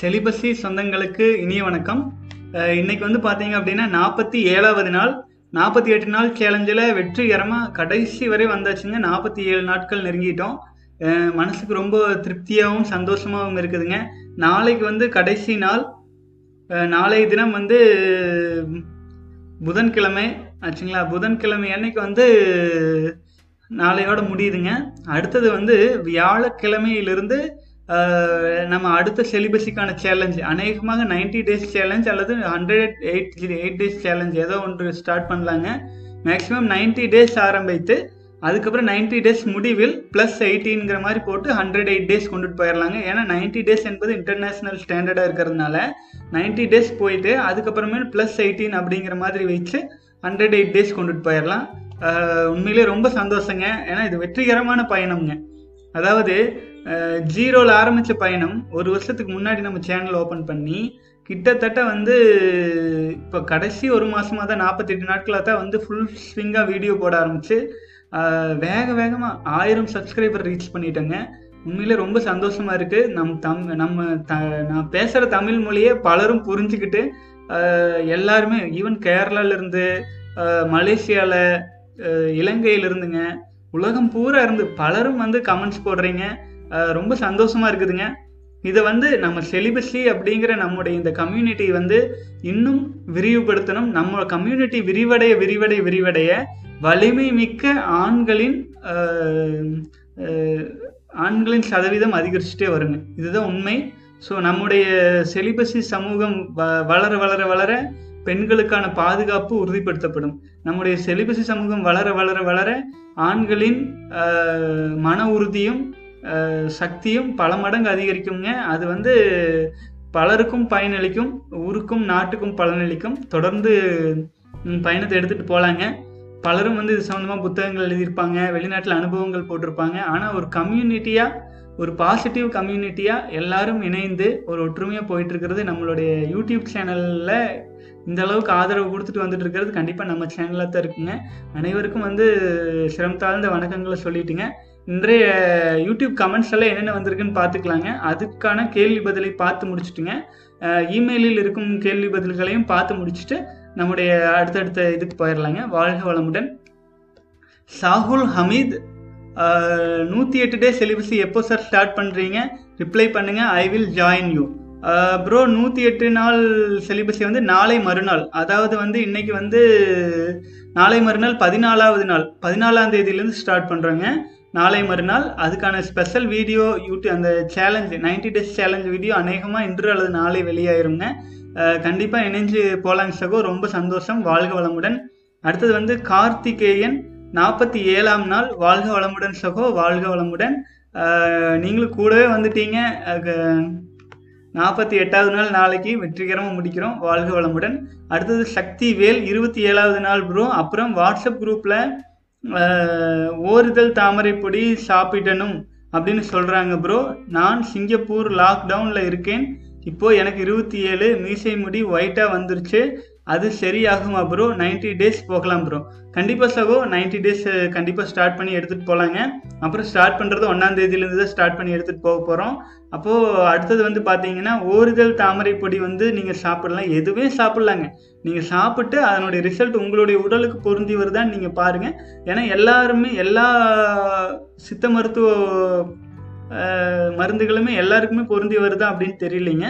Celibacy சொந்தங்களுக்கு இனிய வணக்கம். இன்னைக்கு வந்து பார்த்தீங்க அப்படின்னா நாற்பத்தி ஏழாவது நாள். நாற்பத்தி எட்டு நாள் சேலஞ்சில் வெற்றிகரமாக கடைசி வரை வந்தாச்சுங்க. நாற்பத்தி ஏழு நாட்கள் நெருங்கிட்டோம். மனசுக்கு ரொம்ப திருப்தியாகவும் சந்தோஷமாகவும் இருக்குதுங்க. நாளைக்கு வந்து கடைசி நாள். நாளை நாளைய தினம் வந்து புதன்கிழமை. ஆச்சுங்களா? புதன்கிழமை அன்னைக்கு வந்து நாளையோட முடியுதுங்க. அடுத்தது வந்து வியாழக்கிழமையிலிருந்து நம்ம அடுத்த செலிபஸுக்கான சேலஞ்ச் அநேகமாக 90 டேஸ் சேலஞ்ச் அல்லது hundred eight eight days challenge ஏதோ ஒன்று ஸ்டார்ட் பண்ணலாங்க. மேக்ஸிமம் 90 டேஸ் ஆரம்பித்து அதுக்கப்புறம் 90 டேஸ் முடிவில் ப்ளஸ் எயிட்டீன்கிற மாதிரி போட்டு ஹண்ட்ரட் எயிட் டேஸ் கொண்டுட்டு போயிடலாங்க ஏன்னா 90 டேஸ் என்பது இன்டர்நேஷ்னல் ஸ்டாண்டர்டாக இருக்கிறதுனால 90 டேஸ் போயிட்டு அதுக்கப்புறமேல் ப்ளஸ் எயிட்டீன் அப்படிங்கிற மாதிரி வச்சு ஹண்ட்ரட் எயிட் டேஸ் கொண்டுட்டு போயிடலாம் உண்மையிலே ரொம்ப சந்தோஷங்க. ஏன்னா இது வெற்றிகரமான பயணம்ங்க. அதாவது ஜீரோவில் ஆரம்பித்த பயணம் ஒரு வருஷத்துக்கு முன்னாடி நம்ம சேனல் ஓப்பன் பண்ணி கிட்டத்தட்ட வந்து இப்போ கடைசி ஒரு மாதமாக தான் நாற்பத்தெட்டு நாட்களாக தான் வந்து ஃபுல் ஸ்விங்காக வீடியோ போட ஆரம்பிச்சு வேக வேகமாக ஆயிரம் சப்ஸ்கிரைபர் ரீச் பண்ணிட்டேங்க. உண்மையிலே ரொம்ப சந்தோஷமாக இருக்குது நம் தம் நம்ம த நான் பேசுகிற தமிழ் மொழியை பலரும் புரிஞ்சுக்கிட்டு எல்லாருமே ஈவன் கேரளாவிலேருந்து மலேசியாவில் இலங்கையிலிருந்துங்க இலங்கையில இருந்துங்க உலகம் பூரா இருந்து பலரும் வந்து கமெண்ட்ஸ் போடுறீங்க. ரொம்ப சந்தோஷமாக இருக்குதுங்க. இதை வந்து நம்ம செலிபஸி அப்படிங்கிற நம்முடைய இந்த கம்யூனிட்டி வந்து இன்னும் விரிவுபடுத்தணும். நம்ம கம்யூனிட்டி விரிவடைய விரிவடைய விரிவடைய வலிமை மிக்க ஆண்களின் ஆண்களின் சதவீதம் அதிகரிச்சுட்டே வருங்க. இதுதான் உண்மை. ஸோ நம்முடைய செலிபஸி சமூகம் வ- வளர வளர வளர பெண்களுக்கான பாதுகாப்பு உறுதிப்படுத்தப்படும். நம்முடைய செலிபஸி சமூகம் வளர வளர வளர ஆண்களின் மன உறுதியும் சக்தியும் பல மடங்கு அதிகரிக்குங்க அது வந்து பலருக்கும் பயனளிக்கும் ஊருக்கும் நாட்டுக்கும் பலனளிக்கும். தொடர்ந்து பயணத்தை எடுத்துகிட்டு போகலாங்க பலரும் வந்து இது சம்மந்தமாக புத்தகங்கள் எழுதியிருப்பாங்க வெளிநாட்டில் அனுபவங்கள் போட்டிருப்பாங்க. ஆனால் ஒரு கம்யூனிட்டியாக ஒரு பாசிட்டிவ் கம்யூனிட்டியாக எல்லாரும் இணைந்து ஒரு ஒற்றுமையாக போயிட்டுருக்கிறது நம்மளுடைய யூடியூப் சேனலில் இந்த அளவுக்கு ஆதரவு கொடுத்துட்டு வந்துட்டு இருக்கிறது கண்டிப்பாக நம்ம சேனலில் தான் இருக்குங்க. அனைவருக்கும் வந்து சிரம் தாழ்ந்த வணக்கங்களை சொல்லிட்டுங்க. இன்றைய யூடியூப் கமெண்ட்ஸ் எல்லாம் என்னென்ன வந்திருக்குன்னு பார்த்துக்கலாங்க. அதுக்கான கேள்வி பதிலை பார்த்து முடிச்சுட்டுங்க. இமெயிலில் இருக்கும் கேள்வி பதில்களையும் பார்த்து முடிச்சுட்டு நம்முடைய அடுத்தடுத்த இதுக்கு போயிடலாங்க வாழ்க வளமுடன். சாகுல் ஹமீத் நூற்றி எட்டு டே சிலிபஸ் எப்போ சார் ஸ்டார்ட் பண்ணுறீங்க ரிப்ளை பண்ணுங்கள் I will join you bro நூற்றி எட்டு நாள் சிலிபஸை வந்து நாளை மறுநாள். அதாவது வந்து இன்னைக்கு வந்து நாளை மறுநாள் பதினாலாவது நாள். பதினாலாம் தேதியிலேருந்து ஸ்டார்ட் பண்ணுறோங்க நாளை மறுநாள் அதுக்கான ஸ்பெஷல் வீடியோ யூடியூப் அந்த சேலஞ்சு 90 டேஸ் சேலஞ்ச் வீடியோ அநேகமாக இன்று அல்லது நாளை வெளியாயிருங்க. கண்டிப்பாக இணைஞ்சு போலாங்க சகோ. ரொம்ப சந்தோஷம். வாழ்க வளமுடன். அடுத்தது வந்து கார்த்திகேயன் நாற்பத்தி ஏழாம் நாள். வாழ்க வளமுடன் சகோ. வாழ்க வளமுடன். நீங்களும் கூடவே வந்துட்டீங்க. நாற்பத்தி எட்டாவது நாள் நாளைக்கு வெற்றிகரமாக முடிக்கிறோம். வாழ்க வளமுடன். அடுத்தது சக்தி வேல் இருபத்தி ஏழாவது நாள் ப்ரோ அப்புறம் வாட்ஸ்அப் குரூப்பில் ஓரிதழ் தாமரை பொடி சாப்பிடணும் அப்படின்னு சொல்கிறாங்க ப்ரோ நான் சிங்கப்பூர் லாக்டவுனில் இருக்கேன். இப்போது எனக்கு இருபத்தி ஏழு மீசை முடி ஒயிட்டாக வந்துருச்சு. அது சரியாகுமா ப்ரோ 90 டேஸ் போகலாம் ப்ரோ கண்டிப்பாக சகோ 90 டேஸ் கண்டிப்பாக ஸ்டார்ட் பண்ணி எடுத்துகிட்டு போகலாங்க அப்புறம் ஸ்டார்ட் பண்ணுறது ஒன்றாம் தேதியிலேருந்து தான் ஸ்டார்ட் பண்ணி எடுத்துகிட்டு போக போகிறோம் அப்போது அடுத்தது வந்து பார்த்தீங்கன்னா ஓரிதழ் தாமரை பொடி வந்து நீங்கள் சாப்பிடலாம். எதுவே சாப்பிட்லாங்க. நீங்கள் சாப்பிட்டு அதனுடைய ரிசல்ட் உங்களுடைய உடலுக்கு பொருந்தி வருதான்னு நீங்கள் பாருங்கள் ஏன்னா எல்லாருமே எல்லா சித்த மருத்துவ மருந்துகளுமே எல்லாருக்குமே பொருந்தி வருதா அப்படின்னு தெரியலைங்க.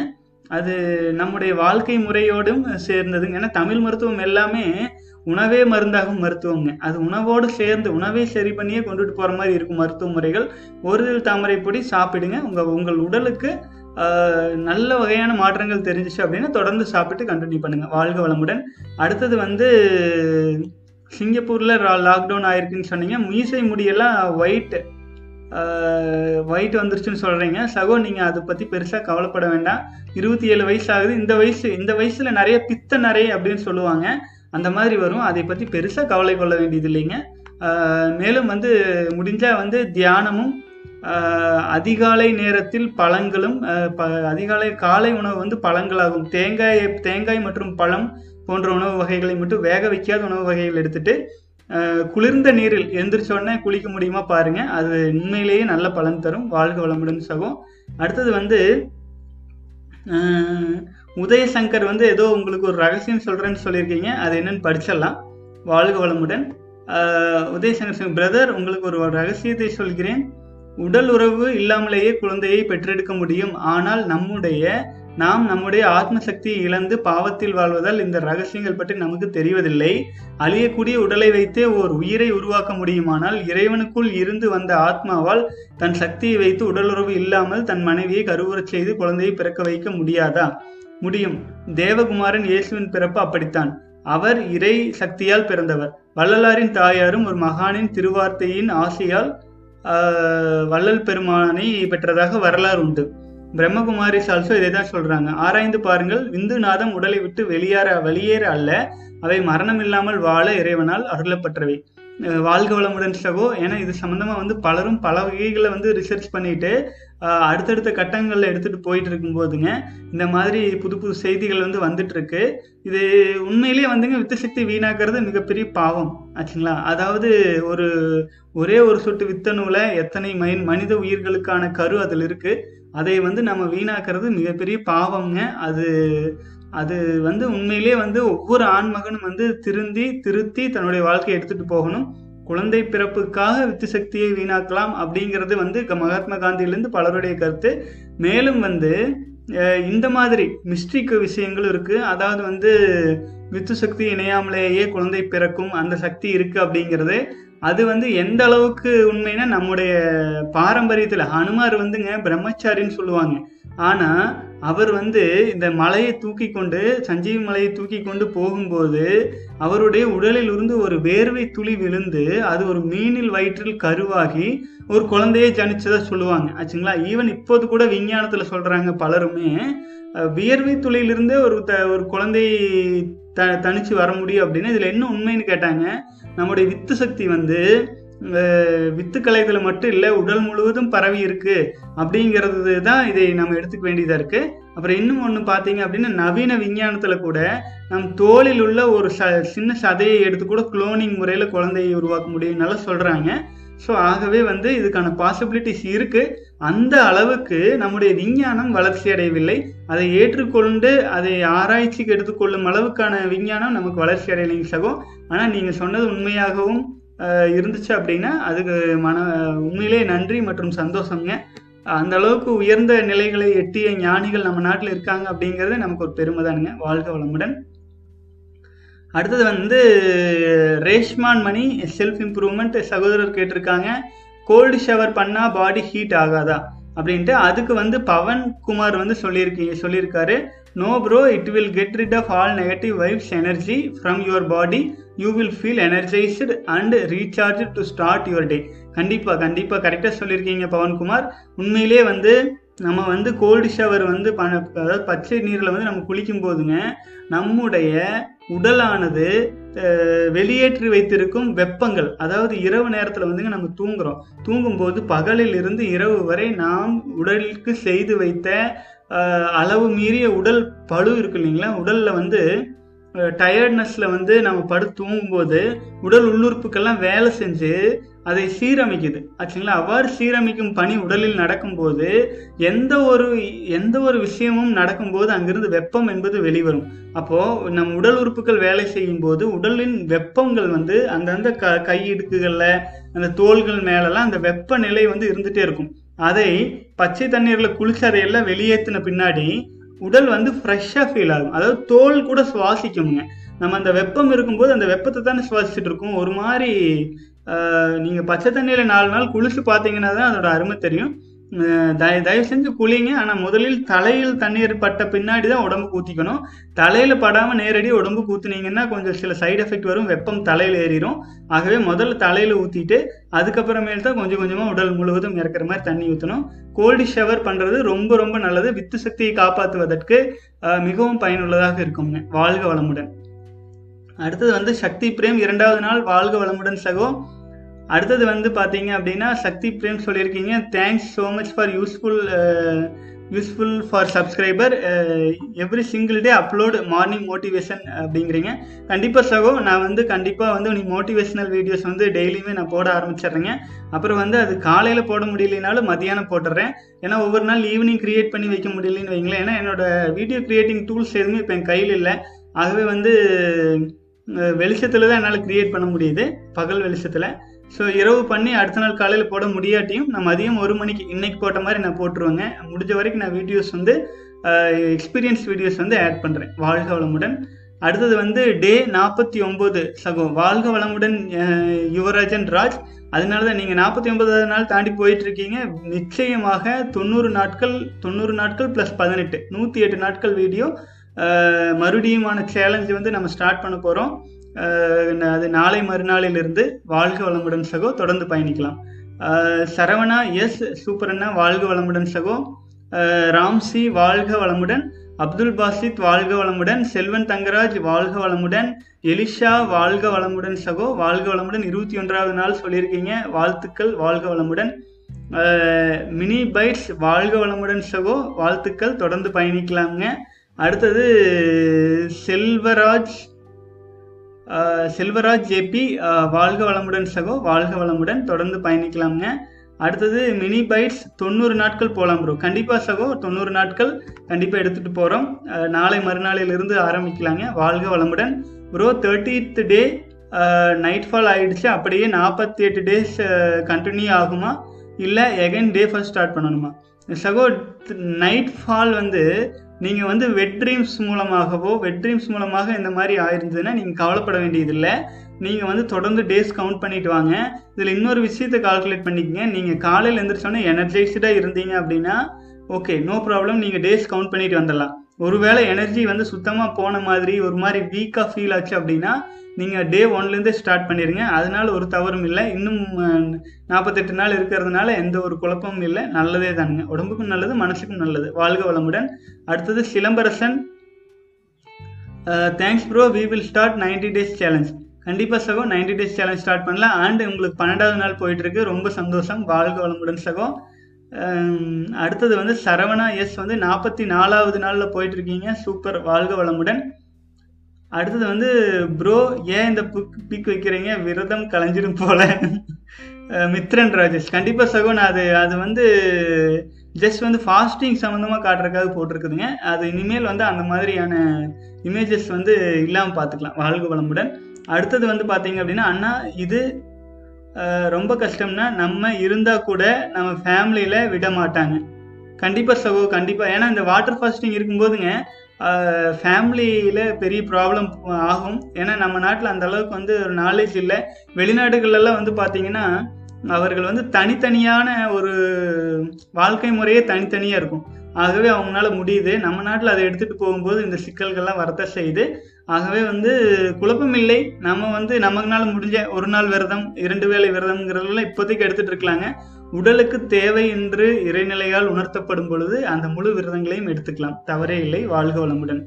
அது நம்முடைய வாழ்க்கை முறையோடும் சேர்ந்ததுங்க. ஏன்னா தமிழ் மருத்துவம் எல்லாமே உணவே மருந்தாகும் மருத்துவங்க. அது உணவோடு சேர்ந்து உணவை சரி பண்ணியே கொண்டுட்டு போகிற மாதிரி இருக்கும் மருத்துவ முறைகள். ஒருதில் தாமரைப்பொடி சாப்பிடுங்க. உங்கள் உங்கள் உடலுக்கு நல்ல வகையான மாற்றங்கள் தெரிஞ்சிச்சு அப்படின்னா தொடர்ந்து சாப்பிட்டு கண்டினியூ பண்ணுங்கள் வாழ்க வளமுடன். அடுத்தது வந்து சிங்கப்பூரில் லாக்டவுன் ஆயிருக்குன்னு சொன்னீங்க. மீசை முடியெல்லாம் ஒயிட் ஒயிட் வந்துருச்சுன்னு சொல்கிறீங்க சகோ நீங்கள் அதை பற்றி பெருசாக கவலைப்பட வேண்டாம். இருபத்தி ஏழு வயசு ஆகுது இந்த வயசு இந்த வயசில் நிறைய பித்த நிறைய அப்படின்னு சொல்லுவாங்க. அந்த மாதிரி வரும். அதை பற்றி பெருசாக கவலை கொள்ள வேண்டியது இல்லைங்க. மேலும் வந்து முடிஞ்சால் வந்து தியானமும் அதிகாலை நேரத்தில் பழங்களும் ப- அதிகாலை காலை உணவு வந்து பழங்களாகும். தேங்காய் தேங்காய் மற்றும் பழம் போன்ற உணவு வகைகளை மட்டும் வேக வைக்காத உணவு வகைகள் எடுத்துகிட்டு குளிர்ந்த நீரில் எந்திரிச்ச குளிக்க முடியுமா பாருங்க. அது உண்மையிலேயே நல்ல பலன் தரும். வாழ்க வளமுடன் சகோ அடுத்தது வந்து உதயசங்கர் வந்து ஏதோ உங்களுக்கு ஒரு ரகசியம் சொல்கிறேன்னு சொல்லியிருக்கீங்க. அது என்னன்னு படிச்சிடலாம். வாழ்க வளமுடன். உதயசங்கர் சிங் பிரதர் உங்களுக்கு ஒரு ரகசியத்தை சொல்கிறேன். உடல் உறவு இல்லாமலேயே குழந்தையை பெற்றெடுக்க முடியும். ஆனால் நம்முடைய நாம் நம்முடைய ஆத்ம சக்தியை இழந்து பாவத்தில் வாழ்வதால் இந்த ரகசியங்கள் பற்றி நமக்கு தெரிவதில்லை. அழியக்கூடிய உடலை வைத்தே ஓர் உயிரை உருவாக்க முடியுமானால் இறைவனுக்குள் இருந்து வந்த ஆத்மாவால் தன் சக்தியை வைத்து உடலுறவு இல்லாமல் தன் மனைவியை கருவுறச் செய்து குழந்தையை பிறக்க வைக்க முடியாதா? முடியும். தேவகுமாரன் இயேசுவின் பிறப்பு அப்படித்தான். அவர் இறை சக்தியால் பிறந்தவர். வள்ளலாரின் தாயாரும் ஒரு மகானின் திருவார்த்தையின் ஆசையால் வள்ளல் பெருமானை பெற்றதாக வரலாறு உண்டு. பிரம்மகுமாரி ஆல்சோ இதை தான் சொல்றாங்க. ஆராய்ந்து பாருங்கள் விந்து நாதம் உடலை விட்டு வெளியேற வெளியேற அல்ல. அவை மரணம் இல்லாமல் வாழ இறைவனால் அருளப்பட்டவை. வாழ்க வளமுடன் சகோ. ஏன்னா இது சம்மந்தமாக வந்து பலரும் பல வகைகளை வந்து ரிசர்ச் பண்ணிட்டு அடுத்தடுத்த கட்டங்களில் எடுத்துகிட்டு போயிட்டு இருக்கும்போதுங்க இந்த மாதிரி புது புது செய்திகள் வந்து வந்துட்டு இருக்கு இது உண்மையிலேயே வந்துங்க வித்து சக்தி வீணாக்குறது மிகப்பெரிய பாவம். ஆச்சுங்களா? அதாவது ஒரு ஒரே ஒரு சொட்டு வித்தணுவில் எத்தனை மைன் மனித உயிர்களுக்கான கரு அதில் இருக்குது அதை வந்து நம்ம வீணாக்கிறது மிகப்பெரிய பாவம்ங்க. அது அது வந்து உண்மையிலேயே வந்து ஒவ்வொரு ஆண்மகனும் வந்து திருந்தி திருத்தி தன்னுடைய வாழ்க்கையை எடுத்துட்டு போகணும். குழந்தை பிறப்புக்காக வித்து சக்தியை வீணாக்கலாம் அப்படிங்கிறது வந்து க- மகாத்மா காந்தியிலேருந்து பலருடைய கருத்து. மேலும் வந்து இந்த மாதிரி மிஸ்டிக் விஷயங்களும் இருக்கு. அதாவது வந்து வித்து சக்தி இணையாமலேயே குழந்தை பிறக்கும் அந்த சக்தி இருக்கு அப்படிங்கிறது அது வந்து எந்த அளவுக்கு உண்மைன்னா நம்முடைய பாரம்பரியத்தில் ஹனுமார் வந்துங்க பிரம்மச்சாரின்னு சொல்லுவாங்க. ஆனால் அவர் வந்து இந்த மலையை தூக்கி கொண்டு சஞ்சீவி மலையை தூக்கி கொண்டு போகும்போது அவருடைய உடலில் இருந்து ஒரு வேர்வை துளி விழுந்து அது ஒரு மீனில் வயிற்றில் கருவாகி ஒரு குழந்தையை ஜனிச்சதை சொல்லுவாங்க. ஆச்சுங்களா? ஈவன் இப்போது கூட விஞ்ஞானத்தில் சொல்கிறாங்க பலருமே வியர்வை துளியிலிருந்தே ஒரு த ஒரு குழந்தை த தனிச்சு வர முடியும் அப்படின்னு இதில் என்ன உண்மைன்னு கேட்டாங்க? நம்முடைய வித்து சக்தி வந்து வித்து கலைகளை மட்டும் இல்லை உடல் முழுவதும் பரவி இருக்கு அப்படிங்கிறது தான் இதை நம்ம எடுத்துக்க வேண்டியதாக இருக்கு. அப்புறம் இன்னும் ஒன்று பார்த்தீங்க அப்படின்னா நவீன விஞ்ஞானத்தில் கூட நம் தோளில் உள்ள ஒரு ச சின்ன சதையை எடுத்து கூட குளோனிங் முறையில் குழந்தையை உருவாக்க முடியும்னால சொல்கிறாங்க ஸோ ஆகவே வந்து இதுக்கான பாசிபிலிட்டிஸ் இருக்கு. அந்த அளவுக்கு நம்முடைய விஞ்ஞானம் வளர்ச்சி அடையவில்லை. அதை ஏற்றுக்கொண்டு அதை ஆராய்ச்சிக்கு எடுத்துக்கொள்ளும் அளவுக்கான விஞ்ஞானம் நமக்கு வளர்ச்சி அடையலைங்க சகோ. ஆனால் நீங்கள் சொன்னது உண்மையாகவும் இருந்துச்சு அப்படின்னா அதுக்கு மன உண்மையிலே நன்றி மற்றும் சந்தோஷங்க அந்த அளவுக்கு உயர்ந்த நிலைகளை எட்டிய ஞானிகள் நம்ம நாட்டில் இருக்காங்க அப்படிங்கிறது நமக்கு ஒரு பெருமை தானுங்க. வாழ்க வளமுடன். அடுத்தது வந்து ரேஷ்மான் மணி செல்ஃப் இம்ப்ரூவ்மெண்ட் சகோதரர் கேட்டிருக்காங்க. கோல்டு ஷவர் பண்ணால் பாடி ஹீட் ஆகாதா? அப்படின்ட்டு அதுக்கு வந்து பவன் குமார் வந்து சொல்லியிருக்கீங்க சொல்லியிருக்காரு. No bro it will get rid of all negative vibes energy from your body you will feel energized and recharge to start your day கண்டிப்பாக கண்டிப்பாக கரெக்டாக சொல்லியிருக்கீங்க பவன்குமார் உண்மையிலே வந்து நம்ம வந்து கோல்டு ஷவர் வந்து பண அதாவது பச்சை நீரில் வந்து நம்ம குளிக்கும் போதுங்க நம்முடைய உடலானது வெளியேற்றி வைத்திருக்கும் வெப்பங்கள் அதாவது இரவு நேரத்தில் வந்துங்க நம்ம தூங்குறோம். தூங்கும்போது பகலில் இருந்து இரவு வரை நாம் உடலுக்கு செய்து வைத்த அளவு மீறிய உடல் பழு இருக்கு இல்லைங்களா? உடலில் வந்து டயர்ட்னஸில் வந்து நம்ம படுத்து தூங்கும்போது உடல் உள்ளுறுப்புக்கெல்லாம் வேலை செஞ்சு அதை சீரமைக்குது. ஆச்சுங்களா? அவ்வாறு சீரமைக்கும் பணி உடலில் நடக்கும்போது எந்த ஒரு எந்த ஒரு விஷயமும் நடக்கும்போது அங்கிருந்து வெப்பம் என்பது வெளிவரும். அப்போது நம் உடல் உறுப்புகள் வேலை செய்யும் போது உடலின் வெப்பங்கள் வந்து அந்தந்த க கை இடுக்குகளில் அந்த தோள்கள் மேலெல்லாம் அந்த வெப்பநிலை வந்து இருந்துகிட்டே இருக்கும். அதை பச்சை தண்ணீரில் குளிச்சு அதையெல்லாம் வெளியேற்றின பின்னாடி உடல் வந்து ஃப்ரெஷ்ஷாக ஃபீல் ஆகும். அதாவது தோல் கூட சுவாசிக்குங்க நம்ம அந்த வெப்பம் இருக்கும்போது அந்த வெப்பத்தை தானே சுவாசிச்சுட்டு இருக்கோம். ஒரு மாதிரி நீங்கள் பச்சை தண்ணியில் நாலு நாள் குளிச்சு பார்த்தீங்கன்னா தான் அதோட அருமை தெரியும். தய- தயவு செஞ்சு குளிங்க. ஆனால் முதலில் தலையில் தண்ணீர் பட்ட பின்னாடி தான் உடம்பு ஊற்றிக்கணும் தலையில் படாமல் நேரடியாக உடம்பு ஊத்துனீங்கன்னா கொஞ்சம் சில சைடு எஃபெக்ட் வரும். வெப்பம் தலையில் ஏறிடும் ஆகவே முதல்ல தலையில் ஊற்றிட்டு அதுக்கப்புறமேல் தான் கொஞ்சம் கொஞ்சமாக உடல் முழுவதும் இறக்குற மாதிரி தண்ணி ஊற்றணும் கோல்டு ஷவர் பண்ணுறது ரொம்ப ரொம்ப நல்லது. வித்து சக்தியை காப்பாற்றுவதற்கு மிகவும் பயனுள்ளதாக இருக்குங்க வாழ்க வளமுடன். அடுத்தது வந்து சக்தி பிரேம் இரண்டாவது நாள் வாழ்க வளமுடன் சகோ. அடுத்தது வந்து பார்த்தீங்க அப்படின்னா சக்தி பிரேம் சொல்லியிருக்கீங்க. Thanks so much for useful useful for subscriber every single day upload morning motivation அப்படிங்கிறீங்க. கண்டிப்பாக சகோ நான் வந்து கண்டிப்பாக வந்து நீ மோட்டிவேஷனல் வீடியோஸ் வந்து டெய்லியுமே நான் போட ஆரம்பிச்சிடுறேங்க. அப்புறம் வந்து அது காலையில் போட முடியலனாலும் மதியானம் போட்டுறேன் ஏன்னா ஒவ்வொரு நாள் ஈவினிங் கிரியேட் பண்ணி வைக்க முடியலன்னு வைங்களேன். ஏன்னா என்னோட வீடியோ கிரியேட்டிங் டூல்ஸ் எதுவுமே இப்போ என் கையில் இல்லை. ஆகவே வந்து வெளிச்சத்தில் தான் என்னால் கிரியேட் பண்ண முடியுது. பகல் வெளிச்சத்தில். ஸோ இரவு பண்ணி அடுத்த நாள் காலையில் போட முடியாட்டியும் நான் மதியம் ஒரு மணிக்கு இன்னைக்கு போட்ட மாதிரி நான் போட்டுருவேங்க. முடிஞ்ச வரைக்கும் நான் வீடியோஸ் வந்து எக்ஸ்பீரியன்ஸ் வீடியோஸ் வந்து ஆட் பண்ணுறேன் வாழ்க வளமுடன். அடுத்தது வந்து டே நாற்பத்தி ஒம்பது சகோ வாழ்க வளமுடன் யுவராஜன் ராஜ். அதனால தான் நீங்கள் நாற்பத்தி ஒன்பதாவது நாள் தாண்டி போயிட்டுருக்கீங்க. நிச்சயமாக தொண்ணூறு நாட்கள் தொண்ணூறு நாட்கள் ப்ளஸ் பதினெட்டு. நூற்றி எட்டு நாட்கள் வீடியோ மறுபடியுமான சேலஞ்சு வந்து நம்ம ஸ்டார்ட் பண்ண போகிறோம் அது நாளை மறுநாளிலிருந்து வாழ்க வளமுடன் சகோ தொடர்ந்து பயணிக்கலாம். சரவணா எஸ் சூப்பரண்ணா வாழ்க வளமுடன் சகோ. ராம்சி வாழ்க வளமுடன். அப்துல் பாசித் வாழ்க வளமுடன். செல்வன் தங்கராஜ் வாழ்க வளமுடன். எலிஷா வாழ்க வளமுடன் சகோ. வாழ்க வளமுடன். இருபத்தி ஒன்றாவது நாள் சொல்லியிருக்கீங்க. வாழ்த்துக்கள் வாழ்க வளமுடன். மினி பைட்ஸ் வாழ்க வளமுடன் சகோ. வாழ்த்துக்கள் தொடர்ந்து பயணிக்கலாம்ங்க. அடுத்தது செல்வராஜ் செல்வராஜ் ஜேபி வாழ்க வளமுடன் சகோ வாழ்க வளமுடன். தொடர்ந்து பயணிக்கலாம்ங்க. அடுத்தது மினி பைட்ஸ் தொண்ணூறு நாட்கள் போகலாம் ப்ரோ கண்டிப்பாக சகோ தொண்ணூறு நாட்கள் கண்டிப்பாக எடுத்துகிட்டு போகிறோம் நாளை மறுநாளிலிருந்து ஆரம்பிக்கலாங்க. வாழ்க வளமுடன். Bro thirtieth day night fall ஆகிடுச்சு அப்படியே நாற்பத்தி எட்டு டேஸ் கண்டினியூ ஆகுமா? இல்லை எகைன் டே ஃபஸ்ட் ஸ்டார்ட் பண்ணணுமா? சகோ நைட் ஃபால் வந்து நீங்கள் வந்து வெட் ட்ரீம்ஸ் மூலமாகவோ வெட் ட்ரீம்ஸ் மூலமாக இந்த மாதிரி ஆயிருந்ததுன்னா நீங்கள் கவலைப்பட வேண்டியதில்லை. நீங்கள் வந்து தொடர்ந்து டேஸ் கவுண்ட் பண்ணிட்டு வாங்க. இதில் இன்னொரு விஷயத்தை கால்குலேட் பண்ணிக்கங்க. நீங்கள் காலையில் எழுந்திரிச்சோன்னே எனர்ஜைஸ்டாக இருந்தீங்க அப்படின்னா ஓகே நோ ப்ராப்ளம் நீங்கள் டேஸ் கவுண்ட் பண்ணிட்டு வந்துடலாம். ஒருவேளை எனர்ஜி வந்து சுத்தமாக போன மாதிரி ஒரு மாதிரி வீக்காக ஃபீல் ஆச்சு அப்படின்னா நீங்கள் டே ஒன்லேருந்தே ஸ்டார்ட் பண்ணிடுங்க அதனால ஒரு தவறும் இல்லை. இன்னும் நாற்பத்தெட்டு நாள் இருக்கிறதுனால எந்த ஒரு குழப்பமும் இல்லை. நல்லதே தானுங்க. உடம்புக்கும் நல்லது மனசுக்கும் நல்லது. வாழ்க வளமுடன். அடுத்தது Silambarasan. Thanks bro we will start ninety days challenge கண்டிப்பாக சகோ நைன்டி டேஸ் சேலஞ்ச் ஸ்டார்ட் பண்ணலாம். அண்ட் உங்களுக்கு பன்னெண்டாவது நாள் போயிட்டு இருக்கு ரொம்ப சந்தோஷம். வாழ்க வளமுடன் சகோ. அடுத்தது வந்து சரவணா எஸ் வந்து நாற்பத்தி நாலாவது நாளில் போயிட்டு இருக்கீங்க சூப்பர் வாழ்க வளமுடன். அடுத்தது வந்து ப்ரோ ஏன் இந்த புக் பிக் வைக்கிறீங்க? விரதம் கலைஞ்சிடும் போல. மித்ரன் ராஜேஷ். கண்டிப்பாக சகோ நான் அது அது வந்து ஜஸ்ட் வந்து ஃபாஸ்டிங் சம்மந்தமாக காட்டுறதுக்காக போட்டிருக்குதுங்க. அது இனிமேல் வந்து அந்த மாதிரியான இமேஜஸ் வந்து இல்லாமல் பார்த்துக்கலாம் வாழ்க வளமுடன். அடுத்தது வந்து பார்த்தீங்க அப்படின்னா அண்ணா இது ரொம்ப கஷ்டம்னா நம்ம இருந்தால் கூட நம்ம ஃபேமிலியில் விட மாட்டாங்க கண்டிப்பாக சகோ கண்டிப்பாக ஏன்னா இந்த வாட்டர் ஃபாஸ்டிங் இருக்கும்போதுங்க ஃபேமிலியில் பெரிய ப்ராப்ளம் ஆகும். ஏன்னா நம்ம நாட்டில் அந்த அளவுக்கு வந்து ஒரு நாலேஜ் இல்லை. வெளிநாடுகளெல்லாம் வந்து பார்த்தீங்கன்னா அவர்கள் வந்து தனித்தனியான ஒரு வாழ்க்கை முறையே தனித்தனியாக இருக்கும். ஆகவே அவங்களால முடியுது. நம்ம நாட்டில் அதை எடுத்துகிட்டு போகும்போது இந்த சிக்கல்கள்லாம் வரத்த செய்யுது. ஆகவே வந்து குழப்பம் இல்லை. நம்ம வந்து நமக்குனால முடிஞ்ச ஒரு நாள் விரதம் இரண்டு வேளை விரதம்ங்கிறதெல்லாம் இப்போதைக்கு எடுத்துகிட்டு இருக்கலாங்க. உடலுக்கு தேவை என்று இறைநிலையால் உணர்த்தப்படும் பொழுது அந்த முழு விரதங்களையும் எடுத்துக்கலாம். தவறே இல்லை வாழ்க வளமுடன்.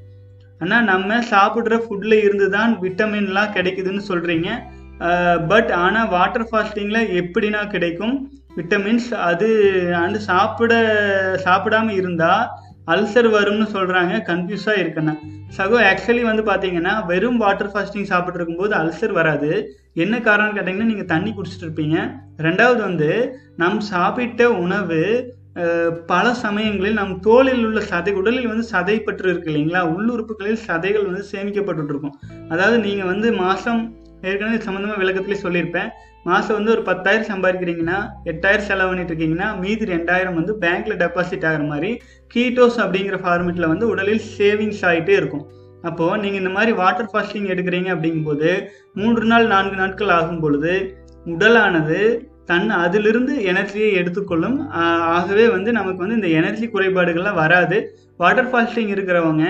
ஆனால் நம்ம சாப்பிட்ற ஃபுட்டில் இருந்து தான் விட்டமின்லாம் கிடைக்குதுன்னு சொல்கிறீங்க பட் ஆனால் வாட்டர் ஃபாஸ்டிங்கில் எப்படின்னா கிடைக்கும்? விட்டமின்ஸ் அது அண்டு சாப்பிட சாப்பிடாம இருந்தால் அல்சர் வரும்னு சொல்கிறாங்க கன்ஃபியூஸாக இருக்குன்னா சகோ ஆக்சுவலி வந்து பார்த்தீங்கன்னா வெறும் வாட்டர் ஃபாஸ்டிங் சாப்பிட்டு இருக்கும்போது அல்சர் வராது. என்ன காரணம்னு கேட்டிங்கன்னா நீங்கள் தண்ணி குடிச்சிட்டு இருப்பீங்க. ரெண்டாவது வந்து நம் சாப்பிட்ட உணவு பல சமயங்களில் நம் தோலில் உள்ள சதை உடலில் வந்து சதை இருக்கு இல்லைங்களா? உள்ளுறுப்புகளில் சதைகள் வந்து சேமிக்கப்பட்டு இருக்கும். அதாவது நீங்கள் வந்து மாதம் ஏற்கனவே சம்மந்தமாக விளக்கத்திலே சொல்லியிருப்பேன். மாதம் வந்து ஒரு பத்தாயிரம் சம்பாதிக்கிறீங்கன்னா எட்டாயிரம் செலவு பண்ணிட்டு இருக்கீங்கன்னா மீதி ரெண்டாயிரம் வந்து பேங்க்கில் டெபாசிட் ஆகிற மாதிரி கீட்டோஸ் அப்படிங்கிற ஃபார்மெட்டில் வந்து உடலில் சேவிங்ஸ் ஆகிட்டே இருக்கும். அப்போது நீங்கள் இந்த மாதிரி வாட்டர் ஃபாஸ்டிங் எடுக்கிறீங்க அப்படிங்கும்போது மூன்று நாள் நான்கு நாட்கள் ஆகும் பொழுது உடலானது தன் அதிலிருந்து எனர்ஜியை எடுத்துக்கொள்ளும். ஆகவே வந்து நமக்கு வந்து இந்த எனர்ஜி குறைபாடுகள்லாம் வராது. வாட்டர் ஃபாஸ்டிங் இருக்கிறவங்க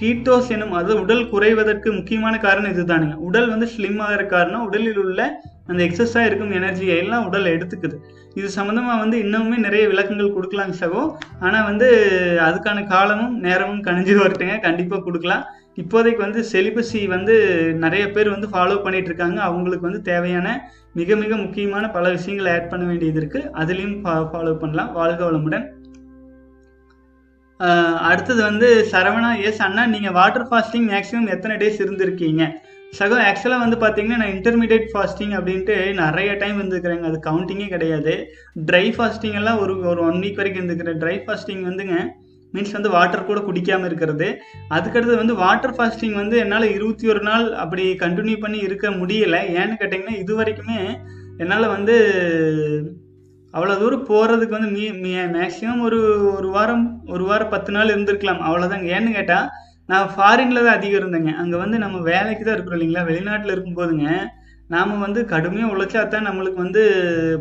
கீட்டோஸ் எனும் அது உடல் குறைவதற்கு முக்கியமான காரணம் இதுதானுங்க. உடல் வந்து ஸ்லிம் ஆகிற காரணம் உடலில் உள்ள அந்த எக்ஸஸாக இருக்கும் எனர்ஜியை எல்லாம் உடல் எடுத்துக்குது. இது சம்மந்தமாக வந்து இன்னுமே நிறைய விளக்கங்கள் கொடுக்கலாம் சகோ. ஆனால் வந்து அதுக்கான காலமும் நேரமும் கணிஞ்சு வரட்டுங்க. கண்டிப்பாக கொடுக்கலாம். இப்போதைக்கு வந்து செலிபஸி வந்து நிறைய பேர் வந்து ஃபாலோ பண்ணிட்டு இருக்காங்க. அவங்களுக்கு வந்து தேவையான மிக மிக முக்கியமான பல விஷயங்களை ஆட் பண்ண வேண்டியது இருக்குது அதுலேயும் ஃபாலோ பண்ணலாம். வாழ்க வளமுடன். அடுத்தது வந்து சரவணா எஸ் அண்ணா நீங்கள் வாட்டர் ஃபாஸ்டிங் மேக்ஸிமம் எத்தனை டேஸ் இருந்திருக்கீங்க? சகோ ஆக்சுவலாக வந்து பார்த்தீங்கன்னா நான் இன்டர்மீடியட் ஃபாஸ்டிங் அப்படின்ட்டு நிறைய டைம் இருந்துக்கிறேங்க அது கவுண்டிங்கே கிடையாது. ட்ரை ஃபாஸ்டிங் எல்லாம் ஒரு ஒரு ஒன் வீக் வரைக்கும் இருந்துக்கிறேன் ட்ரை ஃபாஸ்டிங் வந்துங்க மீன்ஸ் வந்து வாட்டர் கூட குடிக்காமல் இருக்கிறது. அதுக்கடுத்து வந்து வாட்டர் ஃபாஸ்டிங் வந்து என்னால் இருபத்தி ஒரு நாள் அப்படி கண்டினியூ பண்ணி இருக்க முடியலை. ஏன்னு கேட்டிங்கன்னா இது வரைக்குமே என்னால் வந்து அவ்வளோ தூரம் போகிறதுக்கு வந்து மீ மீ மேக்ஸிமம் ஒரு ஒரு வாரம் ஒரு வாரம் பத்து நாள் இருந்திருக்கலாம். அவ்வளோதாங்க ஏன்னு கேட்டால் நான் ஃபாரினில் தான் அதிகம் இருந்தேங்க. அங்கே வந்து நம்ம வேலைக்கு தான் இருக்கிறோம் இல்லைங்களா? வெளிநாட்டில் இருக்கும்போதுங்க நாம் வந்து கடுமையாக உழைச்சா தான் நம்மளுக்கு வந்து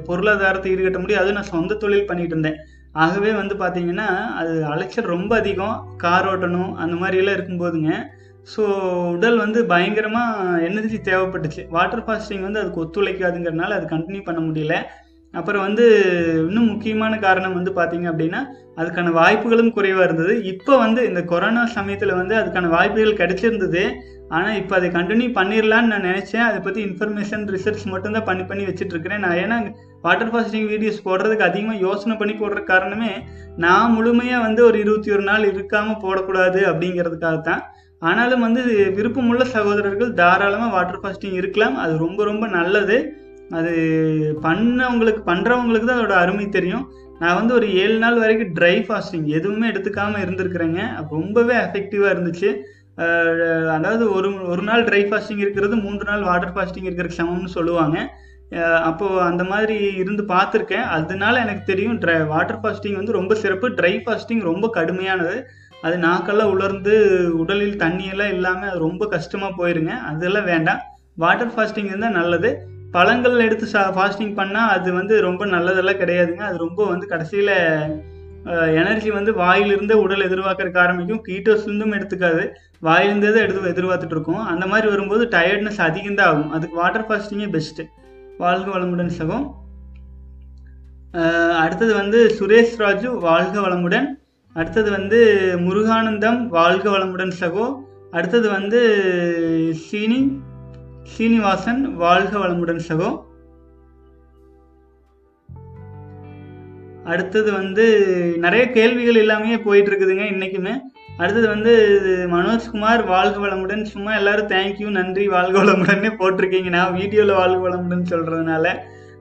பொருளாதாரத்தை ஈடுகட்ட முடியும். அதுவும் நான் சொந்த தொழில் பண்ணிகிட்டு இருந்தேன். ஆகவே வந்து பார்த்தீங்கன்னா அது அலைச்சல் ரொம்ப அதிகம். கார் ஓட்டணும் அந்த மாதிரியெல்லாம் இருக்கும்போதுங்க. ஸோ உடல் வந்து பயங்கரமாக எனர்ஜி தேவைப்பட்டுச்சு. வாட்டர் ஃபாஸ்டிங் வந்து அதுக்கு ஒத்துழைக்காதுங்கிறனால அது கண்டினியூ பண்ண முடியல. அப்புறம் வந்து இன்னும் முக்கியமான காரணம் வந்து பார்த்தீங்க அப்படின்னா அதுக்கான வாய்ப்புகளும் குறைவாக இருந்தது. இப்போ வந்து இந்த கொரோனா சமயத்தில் வந்து அதுக்கான வாய்ப்புகள் கிடைச்சிருந்தது. ஆனால் இப்போ அதை கண்டினியூ பண்ணிடலான்னு நான் நினச்சேன். அதை பற்றி இன்ஃபர்மேஷன் ரிசர்ச் மட்டும்தான் பண்ணி பண்ணி வச்சுட்ருக்கிறேன் நான் ஏன்னா வாட்டர் ஃபாஸ்டிங் வீடியோஸ் போடுறதுக்கு அதிகமாக யோசனை பண்ணி போடுற காரணமே நான் முழுமையாக வந்து ஒரு இருபத்தி ஒரு நாள் இருக்காமல் போடக்கூடாது அப்படிங்கிறதுக்காக தான் ஆனாலும் வந்து விருப்பமுள்ள சகோதரர்கள் தாராளமாக வாட்டர் ஃபாஸ்டிங் இருக்கலாம். அது ரொம்ப ரொம்ப நல்லது. அது பண்ணவங்களுக்கு பண்ணுறவங்களுக்கு தான் அதோட அருமை தெரியும். நான் வந்து ஒரு ஏழு நாள் வரைக்கும் ட்ரை ஃபாஸ்டிங் எதுவுமே எடுத்துக்காமல் இருந்திருக்கிறேங்க. ரொம்பவே எஃபெக்டிவாக இருந்துச்சு. அதாவது ஒரு ஒரு நாள் ட்ரை ஃபாஸ்டிங் இருக்கிறது மூன்று நாள் வாட்டர் ஃபாஸ்டிங் இருக்கிற சமம்னு சொல்லுவாங்க. அப்போது அந்த மாதிரி இருந்து பார்த்துருக்கேன். அதனால எனக்கு தெரியும் ட்ரை வாட்டர் ஃபாஸ்டிங் வந்து ரொம்ப சிறப்பு. ட்ரை ஃபாஸ்டிங் ரொம்ப கடுமையானது. அது நாக்கெல்லாம் உலர்ந்து உடலில் தண்ணியெல்லாம் இல்லாமல் அது ரொம்ப கஷ்டமாக போயிருங்க. அதெல்லாம் வேண்டாம். வாட்டர் ஃபாஸ்டிங் இருந்தால் நல்லது. பழங்கள் எடுத்து சா ஃபாஸ்டிங் பண்ணால் அது வந்து ரொம்ப நல்லதெல்லாம் கிடையாதுங்க. அது ரொம்ப வந்து கடைசியில் எனர்ஜி வந்து வாயிலிருந்தே உடல் எதிர்பார்க்கறதுக்கு ஆரம்பிக்கும். கீட்டோஸ்லேருந்தும் எடுத்துக்காது. வாயிலிருந்தே தான் எடுத்து எதிர்பார்த்துட்டு இருக்கும். அந்த மாதிரி வரும்போது டயர்ட்னஸ் அதிகம் தான் ஆகும். அதுக்கு வாட்டர் ஃபாஸ்டிங்கே பெஸ்ட்டு வாழ்க வளமுடன் சகம் அடுத்தது வந்து சுரேஷ் ராஜு வாழ்க வளமுடன். அடுத்தது வந்து முருகானந்தம் வாழ்க வளமுடன் சகோ. அடுத்தது வந்து சீனி சீனிவாசன் வாழ்க வளமுடன் சகோ. அடுத்தது வந்து நிறைய கேள்விகள் எல்லாமே போயிட்டு இருக்குதுங்க இன்னைக்குமே. அடுத்தது வந்து மனோஜ்குமார் வாழ்க வளமுடன். சும்மா எல்லாரும் தேங்க்யூ நன்றி வாழ்க வளமுடனே போட்டிருக்கீங்க. நான் வீடியோவில் வாழ்க வளமுடன் சொல்கிறதுனால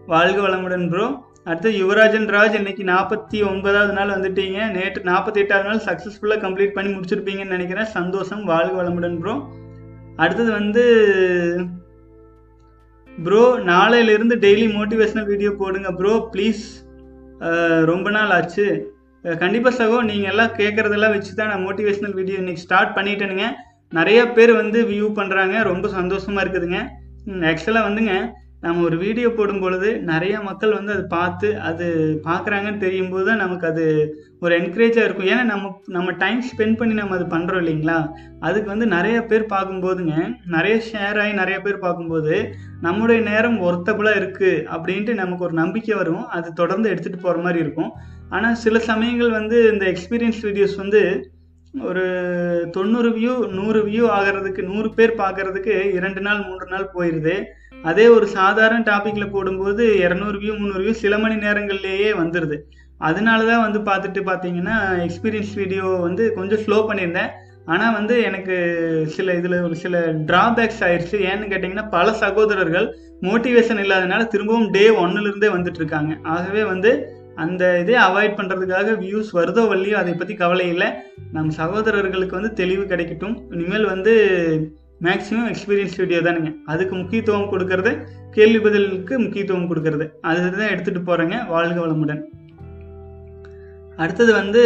வாழ்க வளமுடன் ப்ரோ அடுத்து யுவராஜன் ராஜ் இன்னைக்கு நாற்பத்தி ஒன்பதாவது நாள் வந்துட்டீங்க. நேற்று நாற்பத்தி எட்டாவது நாள் சக்ஸஸ்ஃபுல்லாக கம்ப்ளீட் பண்ணி முடிச்சிருப்பீங்கன்னு நினைக்கிறேன். சந்தோஷம் வாழ்க வளமுடன் ப்ரோ அடுத்தது வந்து ப்ரோ நாளையிலிருந்து டெய்லி மோட்டிவேஷனல் வீடியோ போடுங்க ப்ரோ ப்ளீஸ் ரொம்ப நாள் ஆச்சு. கண்டிப்பாக சகோ நீங்கள் எல்லாம் கேட்குறதெல்லாம் வச்சு தான் நான் மோட்டிவேஷனல் வீடியோ இன்னைக்கு ஸ்டார்ட் பண்ணிட்டேனுங்க. நிறைய பேர் வந்து வியூ பண்ணுறாங்க ரொம்ப சந்தோஷமாக இருக்குதுங்க. ஆக்சுவலாக வந்துங்க. நம்ம ஒரு வீடியோ போடும் பொழுது நிறைய மக்கள் வந்து அதை பார்த்து அது பார்க்குறாங்கன்னு தெரியும் போது தான் நமக்கு அது ஒரு என்கரேஜாக இருக்கும். ஏன்னா நம்ம நம்ம டைம் ஸ்பெண்ட் பண்ணி நம்ம அது பண்ணுறோம் இல்லைங்களா? அதுக்கு வந்து நிறைய பேர் பார்க்கும்போதுங்க நிறைய ஷேர் ஆகி நிறைய பேர் பார்க்கும்போது நம்முடைய நேரம் ஒர்த்தபுளாக இருக்குது அப்படின்ட்டு நமக்கு ஒரு நம்பிக்கை வரும். அது தொடர்ந்து எடுத்துகிட்டு போகிற மாதிரி இருக்கும். ஆனால் சில சமயங்கள் வந்து இந்த எக்ஸ்பீரியன்ஸ் வீடியோஸ் வந்து ஒரு தொண்ணூறு வியூ நூறு வியூ ஆகிறதுக்கு நூறு பேர் பார்க்கறதுக்கு இரண்டு நாள் மூன்று நாள் போயிடுது அதே ஒரு சாதாரண டாப்பிக்கில் போடும்போது இரநூறு வியூ முந்நூறு வியூ சில மணி நேரங்கள்லேயே வந்துடுது அதனால தான் வந்து பார்த்துட்டு பார்த்தீங்கன்னா எக்ஸ்பீரியன்ஸ் வீடியோ வந்து கொஞ்சம் ஸ்லோ பண்ணியிருந்தேன். ஆனால் வந்து எனக்கு சில இதில் ஒரு சில ட்ராபேக்ஸ் ஆயிடுச்சு ஏன்னு கேட்டிங்கன்னா பல சகோதரர்கள் மோட்டிவேஷன் இல்லாதனால திரும்பவும் டே ஒன்னுலேருந்தே வந்துட்டு இருக்காங்க. ஆகவே வந்து அந்த இதே அவாய்ட் பண்ணுறதுக்காக வியூஸ் வருதோ வரலையோ அதை பற்றி கவலை இல்லை. நம் சகோதரர்களுக்கு வந்து தெளிவு கிடைக்கட்டும். இனிமேல் வந்து மேக்ஸிமம் எக்ஸ்பீரியன்ஸ் வீடியோ தானுங்க. அதுக்கு முக்கியத்துவம் கொடுக்கறது கேள்வி பதிலுக்கு முக்கியத்துவம் கொடுக்கறது. அதுதான் எடுத்துகிட்டு போகிறேங்க வாழ்க வளமுடன். அடுத்தது வந்து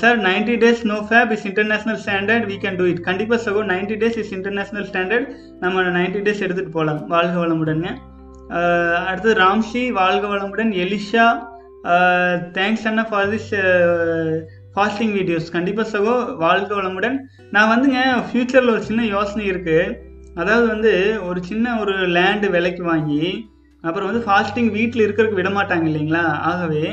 sir ninety days no fap is international standard we can do it கண்டிப்பாக சகோ ninety days is international standard நம்ம நைன்டி டேஸ் எடுத்துகிட்டு போகலாம் வாழ்க வளமுடன்ங்க. அடுத்தது ராம்ஷி வாழ்க வளமுடன். எலிஷா தேங்க்ஸ் அண்ணா ஃபார் திஸ் ஃபாஸ்டிங் வீடியோஸ் கண்டிப்பாக சகோ வாழ்க வளமுடன். நான் வந்துங்க ஃப்யூச்சரில் ஒரு சின்ன யோசனை இருக்குது அதாவது வந்து ஒரு சின்ன ஒரு லேண்டு விலைக்கு வாங்கி அப்புறம் வந்து ஃபாஸ்டிங் வீட்டில் இருக்கிறதுக்கு விட மாட்டாங்க இல்லைங்களா? ஆகவே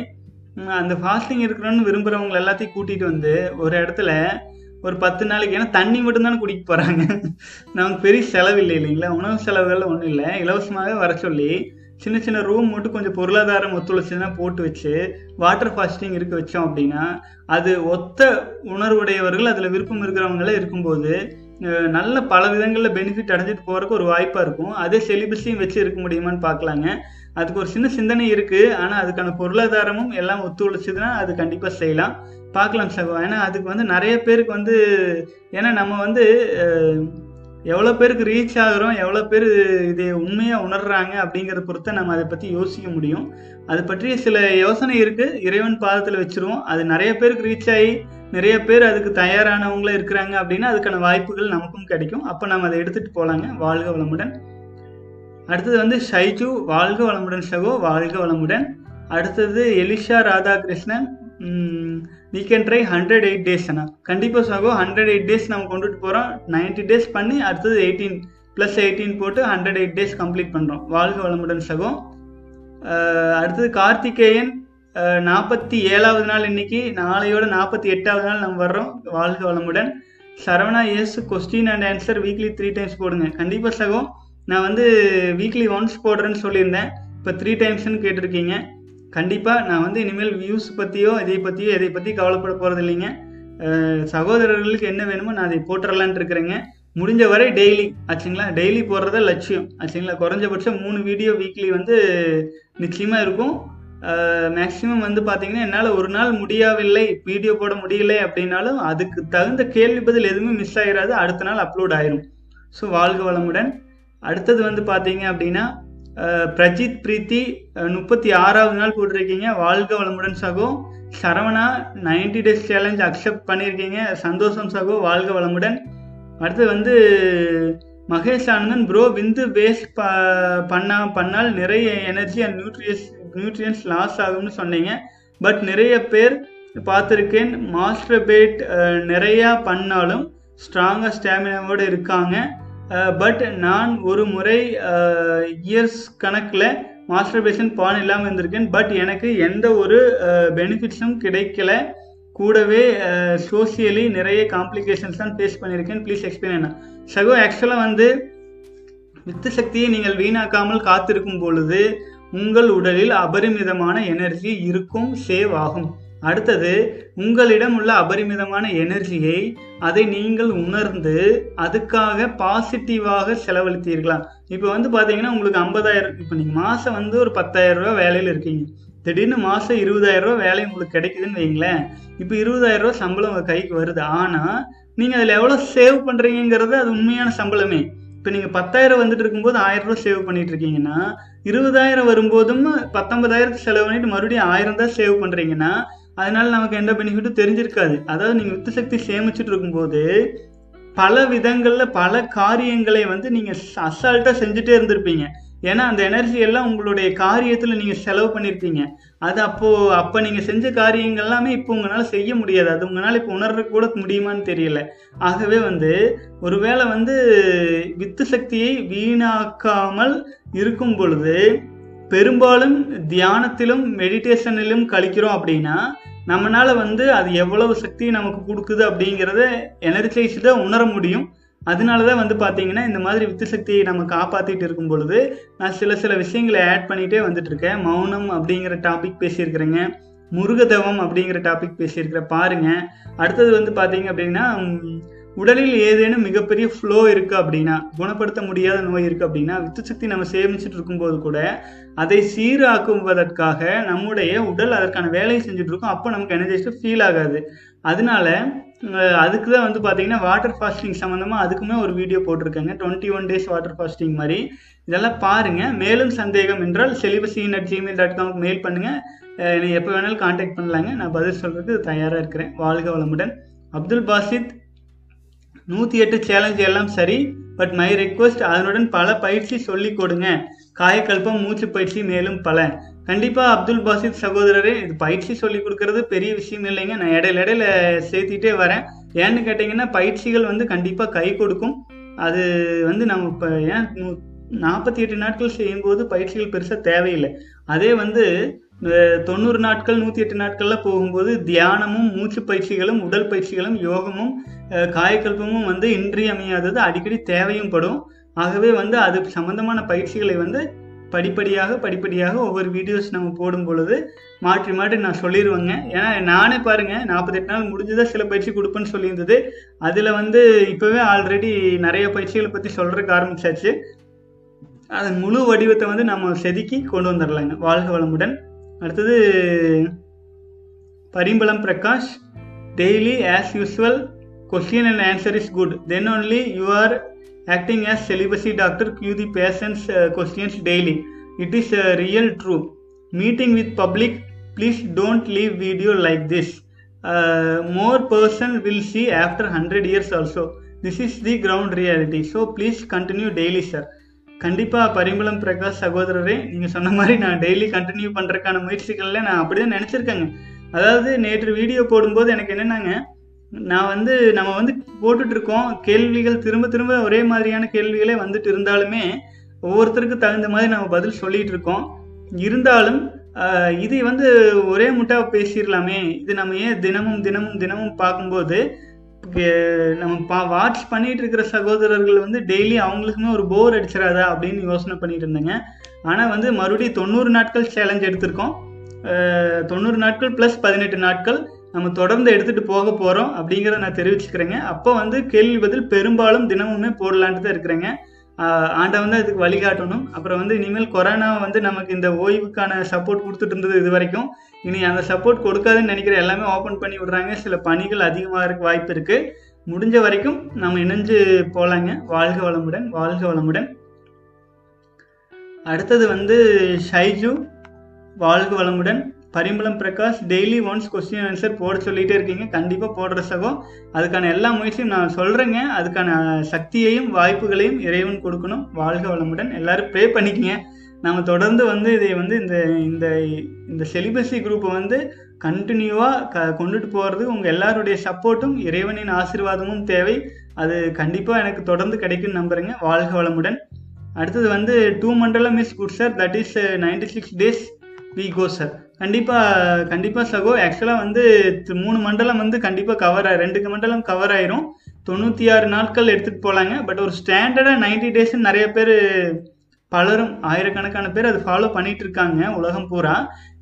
அந்த ஃபாஸ்டிங் இருக்கிறோன்னு விரும்புகிறவங்க எல்லாத்தையும் கூட்டிகிட்டு வந்து ஒரு இடத்துல ஒரு பத்து நாளைக்கு ஏன்னா தண்ணி மட்டும்தானே குடிக்க போகிறாங்க நமக்கு பெரிய செலவு இல்லை இல்லைங்களா? உணவு செலவுகள் ஒன்றும் இல்லை. இலவசமாகவே வர சொல்லி சின்ன சின்ன ரூம் மட்டும் கொஞ்சம் பொருளாதாரம் ஒத்துழைச்சுன்னா போட்டு வச்சு வாட்டர் ஃபாஸ்டிங் இருக்க வச்சோம் அப்படின்னா அது ஒத்த உணர்வுடையவர்கள் அதில் விருப்பம் இருக்கிறவங்களே இருக்கும்போது நல்ல பல விதங்களில் பெனிஃபிட் அடைஞ்சிட்டு போகிறதுக்கு ஒரு வாய்ப்பாக இருக்கும். அதே செலிபஸையும் வச்சு இருக்க முடியுமான்னு பார்க்கலாங்க. அதுக்கு ஒரு சின்ன சிந்தனை இருக்குது ஆனால் அதுக்கான பொருளாதாரமும் எல்லாம் ஒத்துழைச்சதுன்னா அது கண்டிப்பாக செய்யலாம். பார்க்கலாம் சகோ. ஏன்னா அதுக்கு வந்து நிறைய பேருக்கு வந்து ஏன்னா நம்ம வந்து எவ்வளோ பேருக்கு ரீச் ஆகுறோம் எவ்வளோ பேர் இதை உண்மையாக உணர்றாங்க அப்படிங்கிறத பொறுத்த நம்ம அதை பற்றி யோசிக்க முடியும். அது பற்றிய சில யோசனை இருக்குது இறைவன் பாதத்தில் வச்சுருவோம். அது நிறைய பேருக்கு ரீச் ஆகி நிறைய பேர் அதுக்கு தயாரானவங்களும் இருக்கிறாங்க அப்படின்னா அதுக்கான வாய்ப்புகள் நமக்கும் கிடைக்கும். அப்போ நம்ம அதை எடுத்துகிட்டு போகலாங்க வாழ்க வளமுடன். அடுத்தது வந்து ஷைஜு வாழ்க வளமுடன் சகோ வாழ்க வளமுடன். அடுத்தது Elisha Radhakrishnan we can try hundred eight days அண்ணா. கண்டிப்பாக சகோ ஹண்ட்ரட் எயிட் டேஸ் நம்ம கொண்டுட்டு போகிறோம் 90 டேஸ் பண்ணி அடுத்தது எயிட்டீன் ப்ளஸ் எயிட்டீன் போட்டு ஹண்ட்ரட் எயிட் டேஸ் கம்ப்ளீட் பண்ணுறோம் வாழ்க வளமுடன் சகோ. அடுத்தது கார்த்திகேயன் நாற்பத்தி ஏழாவது நாள் இன்னைக்கு. நாளையோட நாற்பத்தி எட்டாவது நாள் நம்ம வர்றோம். வாழ்க வளமுடன். Saravana S question and answer weekly three times போடுங்க. கண்டிப்பாக சகோ நான் வந்து வீக்லி ஒன்ஸ் போடுறேன்னு சொல்லியிருந்தேன். இப்போ த்ரீ டைம்ஸ்னு கேட்டிருக்கீங்க. கண்டிப்பாக நான் வந்து இனிமேல் வியூஸ் பற்றியோ இதை பற்றியோ இதை பற்றி கவலைப்பட போகிறது இல்லைங்க சகோதரர்களுக்கு என்ன வேணுமோ நான் அதை போட்டுறலான்ட்டு இருக்கிறேங்க. முடிஞ்ச வரை டெய்லி ஆச்சுங்களா? டெய்லி போடுறத லட்சியம் ஆச்சுங்களா? குறைஞ்சபட்சம் மூணு வீடியோ வீக்லி வந்து நிச்சயமாக இருக்கும். மேக்ஸிமம் வந்து பார்த்தீங்கன்னா என்னால் ஒரு நாள் முடியவில்லை வீடியோ போட முடியலை அப்படின்னாலும் அதுக்கு தகுந்த கேள்வி பதில் எதுவுமே மிஸ் ஆகிடாது அடுத்த நாள் அப்லோட் ஆயிரும். ஸோ வாழ்க வளமுடன். அடுத்தது வந்து பார்த்தீங்க அப்படின்னா பிரஜித் பிரீத்தி முப்பத்தி ஆறாவது நாள் போட்டிருக்கீங்க. வாழ்க வளமுடன் சகோ. சரவணா 90 டேஸ் சேலஞ்ச் அக்செப்ட் பண்ணியிருக்கீங்க சந்தோஷம் சகோ. வாழ்க வளமுடன். அடுத்து வந்து மகேஷ் ஆனந்தன் ப்ரோ விந்து வேஸ்ட் ப பண்ணா பண்ணால் நிறைய energy and nutritious nutrients loss ஆகும்னு சொன்னீங்க. பட் நிறைய பேர் பார்த்துருக்கேன் மாஸ்டர் பேட் நிறையா பண்ணாலும் ஸ்ட்ராங்காக ஸ்டாமினாவோடு இருக்காங்க. Uh, பட் நான் ஒரு முறை இயர்ஸ் கணக்கில் மாஸ்டர்பேஷன் பான் இல்லாமல் இருந்திருக்கேன். பட் எனக்கு எந்த ஒரு uh, பெனிஃபிட்ஸும் கிடைக்கல. கூடவே uh, சோசியலி நிறைய காம்ப்ளிகேஷன்ஸ் தான் ஃபேஸ் பண்ணியிருக்கேன். ப்ளீஸ் எக்ஸ்பிளைன் என்ன? சகோ ஆக்சுவலாக வந்து வித்து சக்தியை நீங்கள் வீணாக்காமல் காத்திருக்கும் பொழுது உங்கள் உடலில் அபரிமிதமான எனர்ஜி இருக்கும் சேவ் ஆகும். அடுத்தது உங்களிடம் உள்ள அபரிமிதமான எனர்ஜியை அதை நீங்கள் உணர்ந்து அதுக்காக பாசிட்டிவாக செலவழித்தீர்களா? இப்போ வந்து பார்த்தீங்கன்னா உங்களுக்கு ஐம்பதாயிரம் இப்போ நீங்கள் மாதம் வந்து ஒரு பத்தாயிரம் ரூபா வேலையில் இருக்கீங்க. திடீர்னு மாதம் இருபதாயிரம் ரூபா வேலை உங்களுக்கு கிடைக்குதுன்னு வைங்களேன். இப்போ இருபதாயிரம் ரூபா சம்பளம் உங்கள் கைக்கு வருது. ஆனால் நீங்கள் அதில் எவ்வளோ சேவ் பண்ணுறீங்கிறது அது உண்மையான சம்பளமே. இப்போ நீங்கள் பத்தாயிரம் வந்துட்டு இருக்கும்போது ஆயிரம் ரூபா சேவ் பண்ணிட்டு இருக்கீங்கன்னா இருபதாயிரம் வரும்போதும் பத்தொன்பதாயிரத்து செலவு பண்ணிட்டு மறுபடியும் ஆயிரம் தான் சேவ் பண்ணுறீங்கன்னா அதனால நமக்கு எந்த பெனிஃபிட்டும் தெரிஞ்சிருக்காது. அதாவது நீங்கள் வித்து சக்தி சேமிச்சுட்டு இருக்கும்போது பல விதங்களில் பல காரியங்களை வந்து நீங்கள் அசால்ட்டாக செஞ்சுட்டே இருந்திருப்பீங்க. ஏன்னா அந்த எனர்ஜி எல்லாம் உங்களுடைய காரியத்தில் நீங்கள் செலவு பண்ணியிருப்பீங்க அது அப்போது அப்போ நீங்கள் செஞ்ச காரியங்கள் எல்லாமே இப்போ உங்களால் செய்ய முடியாது. அது உங்களால் இப்போ உணர்ற கூட முடியுமான்னு தெரியல. ஆகவே வந்து ஒருவேளை வந்து வித்து சக்தியை வீணாக்காமல் இருக்கும் பொழுது பெரும்பாலும் தியானத்திலும் மெடிடேஷனிலும் கழிக்கிறோம் அப்படின்னா நம்மளால் வந்து அது எவ்வளவு சக்தி நமக்கு கொடுக்குது அப்படிங்கிறத எனர்ஜைஸ் தான் உணர முடியும். அதனால தான் வந்து பார்த்தீங்கன்னா இந்த மாதிரி வித்து சக்தியை நம்ம காப்பாற்றிட்டு இருக்கும் பொழுது நான் சில சில விஷயங்களை ஆட் பண்ணிகிட்டே வந்துட்டுருக்கேன் மௌனம் அப்படிங்கிற டாபிக் பேசியிருக்கிறேங்க. முருகதவம் அப்படிங்கிற டாபிக் பேசியிருக்கிறேன். பாருங்க. அடுத்தது வந்து பார்த்தீங்க அப்படின்னா உடலில் ஏதேனும் மிகப்பெரிய ஃப்ளோ இருக்குது அப்படின்னா குணப்படுத்த முடியாத நோய் இருக்குது அப்படின்னா வித்து சக்தி நம்ம சேமிச்சுட்டு இருக்கும்போது கூட அதை சீராக்குவதற்காக நம்முடைய உடல் அதற்கான வேலையை செஞ்சுட்டு இருக்கும் அப்போ நமக்கு எனர்ஜைஸ்டு ஃபீல் ஆகாது. அதனால அதுக்கு தான் வந்து பார்த்தீங்கன்னா வாட்டர் ஃபாஸ்டிங் சம்மந்தமாக அதுக்குமே ஒரு video போட்டிருக்கேங்க. Twenty one days water fasting மாதிரி. இதெல்லாம் பாருங்கள் மேலும் சந்தேகம் என்றால் செலிபசின் அட் ஜிமெயில் டாட் காம்க்கு மெயில் பண்ணுங்கள் என்னை எப்போ வேணாலும் காண்டாக்ட் பண்ணலாங்க. நான் பதில் சொல்கிறதுக்கு தயாராக இருக்கிறேன். வாழ்க வளமுடன். அப்துல் பாசித் நூற்றி எட்டு சேலஞ்ச் எல்லாம் சரி பட் மை ரெக்வஸ்ட் அதனுடன் பல பயிற்சி சொல்லிக் கொடுங்க. காயக்கல்பம் மூச்சு பயிற்சி மேலும் பல. கண்டிப்பாக அப்துல் பாசித் சகோதரரே இது பயிற்சி சொல்லி கொடுக்கறது பெரிய விஷயம் இல்லைங்க. நான் இடையில இடையில சேர்த்திட்டே வரேன். ஏன்னு கேட்டிங்கன்னா பயிற்சிகள் வந்து கண்டிப்பாக கை கொடுக்கும். அது வந்து நம்ம இப்போ ஏன் நாற்பத்தி எட்டு நாட்கள் செய்யும்போது பயிற்சிகள் பெருசாக தேவையில்லை. அதே வந்து தொண்ணூறு நாட்கள் நூற்றி எட்டு நாட்களில் போகும்போது தியானமும் மூச்சு பயிற்சிகளும் உடல் பயிற்சிகளும் யோகமும் காயக்கல்பமும் வந்து இன்றியமையாதது அடிக்கடி தேவையும் படும். ஆகவே வந்து அது சம்பந்தமான பயிற்சிகளை வந்து படிப்படியாக படிப்படியாக ஒவ்வொரு வீடியோஸ் நம்ம போடும் பொழுது மாற்றி மாற்றி நான் சொல்லிடுவேங்க ஏன்னா நானே பாருங்க நாற்பத்தெட்டு நாள் முடிஞ்சுதான் சில பயிற்சி கொடுப்பேன்னு சொல்லியிருந்தது. அதில் வந்து இப்போவே ஆல்ரெடி நிறைய பயிற்சிகளை பற்றி சொல்கிறதுக்கு ஆரம்பிச்சாச்சு. அதன் முழு வடிவத்தை வந்து நம்ம செதுக்கி கொண்டு வந்துடலாங்க வாழ்க வளமுடன். அடுத்தது Parimalam Prakash daily as usual question and answer is good then only you are acting as celibacy doctor cue the patient's uh, questions daily it is uh, real true meeting with public please don't leave video like this uh, more person will see after 100 years also this is the ground reality so please continue daily sir கண்டிப்பாக பரிமளம் பிரகாஷ் சகோதரரே நீங்கள் சொன்ன மாதிரி நான் daily continue பண்ணுறதுக்கான முயற்சிகளில் நான் அப்படி தான் நினச்சிருக்கேங்க அதாவது நேற்று வீடியோ போடும்போது எனக்கு என்னென்னாங்க நான் வந்து நம்ம வந்து போட்டுட்டு இருக்கோம் கேள்விகள் திரும்ப திரும்ப ஒரே மாதிரியான கேள்விகளே வந்துட்டு இருந்தாலுமே ஒவ்வொருத்தருக்கு தகுந்த மாதிரி நம்ம பதில் சொல்லிட்டு இருக்கோம் இருந்தாலும் இது வந்து ஒரே முட்டாக பேசிடலாமே. இது நம்ம ஏன் தினமும் தினமும் தினமும் பார்க்கும்போது கே- நம்ம பா வாட்ச் பண்ணிட்டு இருக்கிற சகோதரர்கள் வந்து டெய்லி அவங்களுக்குமே ஒரு போர் அடிச்சிடாதா அப்படின்னு யோசனை பண்ணிட்டு இருந்தேங்க ஆனால் வந்து மறுபடியும் தொண்ணூறு நாட்கள் சேலஞ்ச் எடுத்திருக்கோம். தொண்ணூறு நாட்கள் ப்ளஸ் பதினெட்டு நாட்கள். நம்ம தொடர்ந்து எடுத்துகிட்டு போக போகிறோம் அப்படிங்கிறத நான் தெரிவிச்சுக்கிறேங்க. அப்போ வந்து கேள்வி பதில் பெரும்பாலும் தினமுமே போடலான்ட்டு தான் இருக்கிறேங்க. ஆண்டவன் தான் இதுக்கு வழிகாட்டணும். அப்புறம் வந்து இனிமேல் கொரோனா வந்து நமக்கு இந்த ஓய்வுக்கான சப்போர்ட் கொடுத்துட்டு இருந்தது இது வரைக்கும். இனி அந்த சப்போர்ட் கொடுக்காதுன்னு நினைக்கிற எல்லாமே ஓப்பன் பண்ணி விடுறாங்க. சில பணிகள் அதிகமாக இருக்க வாய்ப்பு இருக்குது முடிஞ்ச வரைக்கும் நம்ம இணைஞ்சு போகலாங்க வாழ்க வளமுடன் வாழ்க வளமுடன். அடுத்தது வந்து ஷைஜு வாழ்க வளமுடன். Parimalam Prakash daily once question answer போட சொல்லிகிட்டே இருக்கீங்க. கண்டிப்பாக போடுற சகம் அதுக்கான எல்லா முயற்சியும் நான் சொல்கிறேங்க அதுக்கான சக்தியையும் வாய்ப்புகளையும் இறைவன் கொடுக்கணும். வாழ்க வளமுடன். எல்லோரும் ப்ரே பண்ணிக்கங்க. நம்ம தொடர்ந்து வந்து இதை வந்து இந்த இந்த இந்த செலிபஸி குரூப்பை வந்து கண்டினியூவாக க கொண்டுட்டு போகிறது உங்கள் எல்லாருடைய சப்போர்ட்டும் இறைவனின் ஆசீர்வாதமும் தேவை. அது கண்டிப்பாக எனக்கு தொடர்ந்து கிடைக்கும்னு நம்புறேங்க. வாழ்க வளமுடன். அடுத்தது வந்து டூ மண்டலம் is good sir that is ninety six days we go sir கண்டிப்பாக கண்டிப்பாக சகோ. ஆக்சுவலாக வந்து மூணு மண்டலம் வந்து கண்டிப்பாக கவர் ஆகும் ரெண்டு மண்டலம் கவர் ஆயிரும். தொண்ணூற்றி ஆறு நாட்கள் எடுத்துகிட்டு போகலாங்க பட் ஒரு ஸ்டாண்டர்டாக நைன்டி டேஸ்ன்னு நிறைய பேர் பலரும் ஆயிரக்கணக்கான பேர் அதை ஃபாலோ பண்ணிட்டு இருக்காங்க உலகம் பூரா.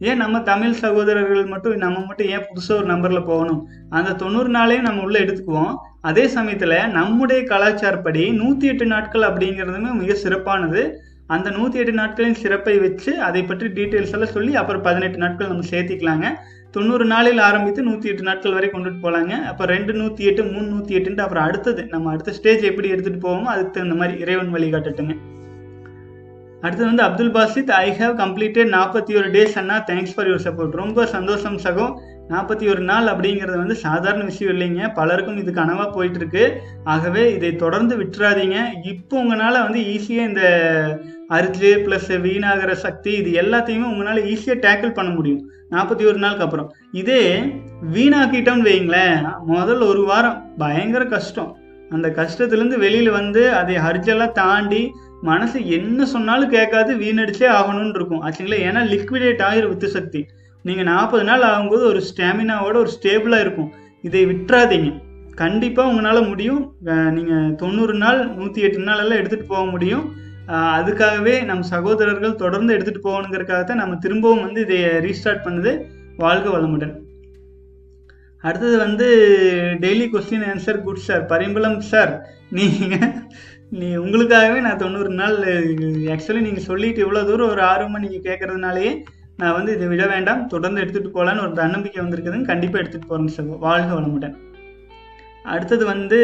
ஏன் நம்ம தமிழ் சகோதரர்கள் மட்டும் நம்ம மட்டும் ஏன் புதுசாக ஒரு நம்பரில் போகணும்? அந்த தொண்ணூறு நாளையும் நம்ம உள்ளே எடுத்துக்குவோம். அதே சமயத்தில் நம்முடைய கலாச்சாரப்படி நூற்றி எட்டு நாட்கள் அப்படிங்கிறதுமே மிக சிறப்பானது. அந்த நூற்றி எட்டு நாட்களின் சிறப்பை வச்சு அதை பற்றி டீட்டெயில்ஸ் எல்லாம் சொல்லி அப்புறம் பதினெட்டு நாட்கள் நம்ம சேர்த்திக்கலாங்க. தொண்ணூறு நாளில் ஆரம்பித்து நூற்றி எட்டு நாட்கள் வரை கொண்டுட்டு போகலாங்க அப்போ ரெண்டு நூற்றி எட்டு மூணு நூற்றி எட்டுன்ட்டு அப்புறம் அடுத்தது நம்ம அடுத்த ஸ்டேஜ் எப்படி எடுத்துகிட்டு போவோமோ அதுக்கு தகுந்த மாதிரி இறைவன் வழிகாட்டட்டுங்க அடுத்தது வந்து Abdul Basith I have completed நாற்பத்தி ஒரு டேஸ் அண்ணா தேங்க்ஸ் ஃபார் யுவர் சப்போர்ட் ரொம்ப சந்தோஷம் சகோ நாற்பத்தி ஒரு நாள் அப்படிங்கிறது வந்து சாதாரண விஷயம் இல்லைங்க. பலருக்கும் இது கனவாக போயிட்டு இருக்கு ஆகவே இதை தொடர்ந்து விட்டுறாதீங்க. இப்போ உங்களால் வந்து ஈஸியாக இந்த அரிச்சு ப்ளஸ் வீணாகிற சக்தி இது எல்லாத்தையுமே உங்களால் ஈஸியாக டேக்கிள் பண்ண முடியும். நாற்பத்தி ஒரு நாளுக்கு அப்புறம். இதே வீணாக்கிட்டோம்னு வைங்களேன் முதல் ஒரு வாரம் பயங்கர கஷ்டம். அந்த கஷ்டத்துலேருந்து வெளியில் வந்து அதை ஹரிச்செல்லாம் தாண்டி மனசு என்ன சொன்னாலும் கேட்காது வீணடிச்சே ஆகணும்னு இருக்கும். ஆச்சுங்களா ஏன்னா லிக்விடேட் ஆகிரும் வித்து சக்தி. நீங்கள் நாற்பது நாள் ஆகும்போது ஒரு ஸ்டாமினாவோட ஒரு ஸ்டேபிளாக இருக்கும். இதை விட்டுறாதீங்க. கண்டிப்பாக உங்களால் முடியும். நீங்கள் தொண்ணூறு நாள் நூற்றி எட்டு நாள் எல்லாம் எடுத்துகிட்டு போக முடியும். அதுக்காகவே நம் சகோதரர்கள் தொடர்ந்து எடுத்துகிட்டு போகணுங்கிறதுக்காக தான் நம்ம திரும்பவும் வந்து இதை ரீஸ்டார்ட் பண்ணுது. வாழ்க வளமுடன். அடுத்தது வந்து daily question answer good sir Parimalam sir நீங்கள் நீ உங்களுக்காகவே நான் தொண்ணூறு நாள் ஆக்சுவலி நீங்கள் சொல்லிட்டு இவ்வளோ தூரம் ஒரு ஆர்வமாக நீங்கள் கேட்குறதுனாலேயே நான் வந்து இதை விட வேண்டாம். தொடர்ந்து எடுத்துகிட்டு போகலான்னு ஒரு தன்னம்பிக்கை வந்திருக்குதுங்க கண்டிப்பாக எடுத்துகிட்டு போகிறேன் வாழ்க வளமுடன். அடுத்தது வந்து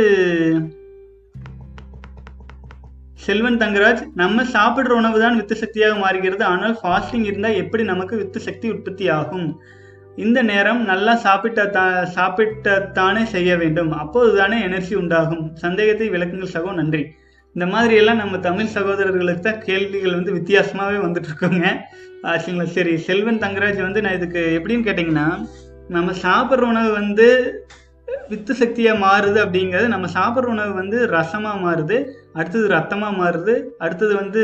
செல்வன் தங்கராஜ் நம்ம சாப்பிடுற உணவு தான் வித்து சக்தியாக மாறுகிறது. ஆனால் ஃபாஸ்டிங் இருந்தால் எப்படி நமக்கு வித்து சக்தி உற்பத்தி ஆகும்? இந்த நேரம் நல்லா சாப்பிட்ட தா சாப்பிட்டத்தானே செய்ய வேண்டும். அப்போதுதானே எனர்ஜி உண்டாகும். சந்தேகத்தை விளக்குங்கள் சகோ. நன்றி. இந்த மாதிரி எல்லாம் நம்ம தமிழ் சகோதரர்களுக்கு தான் கேள்விகள் வந்து வித்தியாசமாகவே வந்துட்டு இருக்கோங்க ஆச்சுங்களா? சரி செல்வன் தங்கராஜ் வந்து நான் இதுக்கு எப்படின்னு கேட்டிங்கன்னா நம்ம சாப்பிட்ற உணவு வந்து வித்து சக்தியாக மாறுது அப்படிங்கிறது நம்ம சாப்பிட்ற உணவு வந்து ரசமாக மாறுது அடுத்தது ரத்தமாக மாறுது அடுத்தது வந்து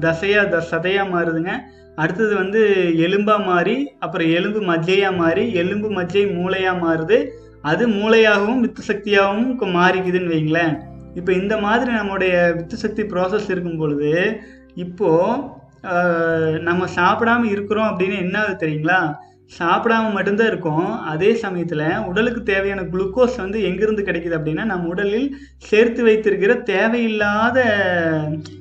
தசையாக த சதையாக மாறுதுங்க அடுத்தது வந்து எலும்பாக மாறி அப்புறம் எலும்பு மஜ்ஜையாக மாறி எலும்பு மஜ்ஜை மூளையாக மாறுது அது மூளையாகவும் வித்து சக்தியாகவும் மாறிக்குதுன்னு வைங்களேன். இப்போ இந்த மாதிரி நம்முடைய வித்து சக்தி ப்ராசஸ் இருக்கும் பொழுது இப்போது நம்ம சாப்பிடாம இருக்கிறோம் அப்படின்னு என்ன தெரியுங்களா? சாப்பிடாம மட்டும்தான் இருக்கோம். அதே சமயத்தில் உடலுக்கு தேவையான குளுக்கோஸ் வந்து எங்கேருந்து கிடைக்குது அப்படின்னா நம்ம உடலில் சேர்த்து வைத்திருக்கிற தேவையில்லாத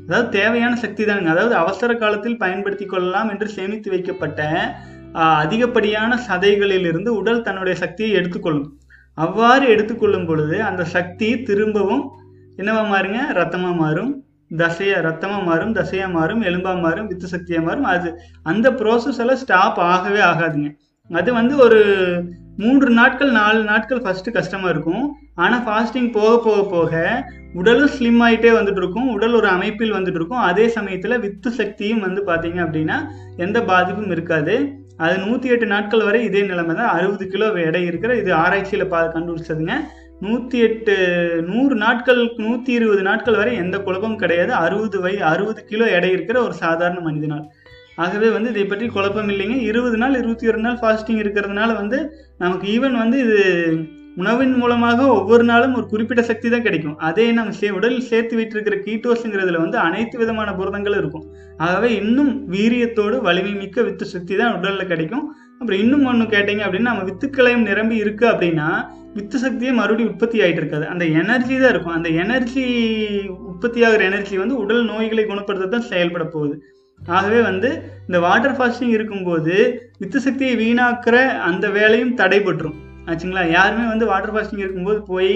அதாவது தேவையான சக்தி தானுங்க அதாவது அவசர காலத்தில் பயன்படுத்தி கொள்ளலாம் என்று சேமித்து வைக்கப்பட்ட அதிகப்படியான சதைகளிலிருந்து உடல் தன்னுடைய சக்தியை எடுத்துக்கொள்ளும். அவ்வாறு எடுத்துக்கொள்ளும் பொழுது அந்த சக்தி திரும்பவும் என்னவா மாறுங்க? ரத்தமா மாறும். தசையாக ரத்தமா மாறும் தசையா மாறும் எலும்பா மாறும் வித்து சக்தியா மாறும். அது அந்த ப்ராசஸ் எல்லாம் ஸ்டாப் ஆகவே ஆகாதுங்க. அது வந்து ஒரு மூன்று நாட்கள் நாலு நாட்கள் ஃபர்ஸ்ட் கஷ்டமா இருக்கும். ஆனா ஃபாஸ்டிங் போக போக போக உடலும் ஸ்லிம் ஆயிட்டே வந்துட்டு இருக்கும். உடல் ஒரு அமைப்பில் வந்துட்டு இருக்கும். அதே சமயத்துல வித்து சக்தியும் வந்து பாத்தீங்க அப்படின்னா எந்த பாதிப்பும் இருக்காது. அது நூத்தி எட்டு நாட்கள் வரை இதே நிலைமை தான் அறுபது கிலோ எடை இருக்கிற இது ஆராய்ச்சியில பா கண்டுபிடிச்சதுங்க. நூற்றி எட்டு நூறு நாட்கள் நூற்றி இருபது நாட்கள் வரை எந்த குழப்பமும் கிடையாது. அறுபது வய அறுபது கிலோ எடை இருக்கிற ஒரு சாதாரண மனிதனால். ஆகவே வந்து இதை பற்றி குழப்பம் இல்லைங்க. இருபது நாள் இருபத்தி ஒரு நாள் ஃபாஸ்டிங் இருக்கிறதுனால வந்து நமக்கு ஈவன் வந்து இது உணவின் மூலமாக ஒவ்வொரு நாளும் ஒரு குறிப்பிட்ட சக்தி தான் கிடைக்கும். அதே நம்ம சே உடலில் சேர்த்து வைத்திருக்கிற கீட்டோஸுங்கிறதுல வந்து அனைத்து விதமான புரதங்களும் இருக்கும். ஆகவே இன்னும் வீரியத்தோடு வலிமை மிக்க வித்து சக்தி தான் உடலில் கிடைக்கும். அப்புறம் இன்னும் ஒன்று கேட்டீங்க அப்படின்னா நம்ம வித்துக்களையும் நிரம்பி இருக்குது அப்படின்னா வித்து சக்தியே மறுபடியும் உற்பத்தி ஆகிட்டு இருக்காது அந்த எனர்ஜி தான் இருக்கும். அந்த எனர்ஜி உற்பத்தி ஆகிற எனர்ஜி வந்து உடல் நோய்களை குணப்படுத்த தான் செயல்பட போகுது. ஆகவே வந்து இந்த வாட்டர் ஃபாஸ்டிங் இருக்கும்போது வித்து சக்தியை வீணாக்குற அந்த வேலையும் தடைபட்டுரும். ஆச்சுங்களா? யாருமே வந்து வாட்டர் ஃபாஸ்டிங் இருக்கும்போது போய்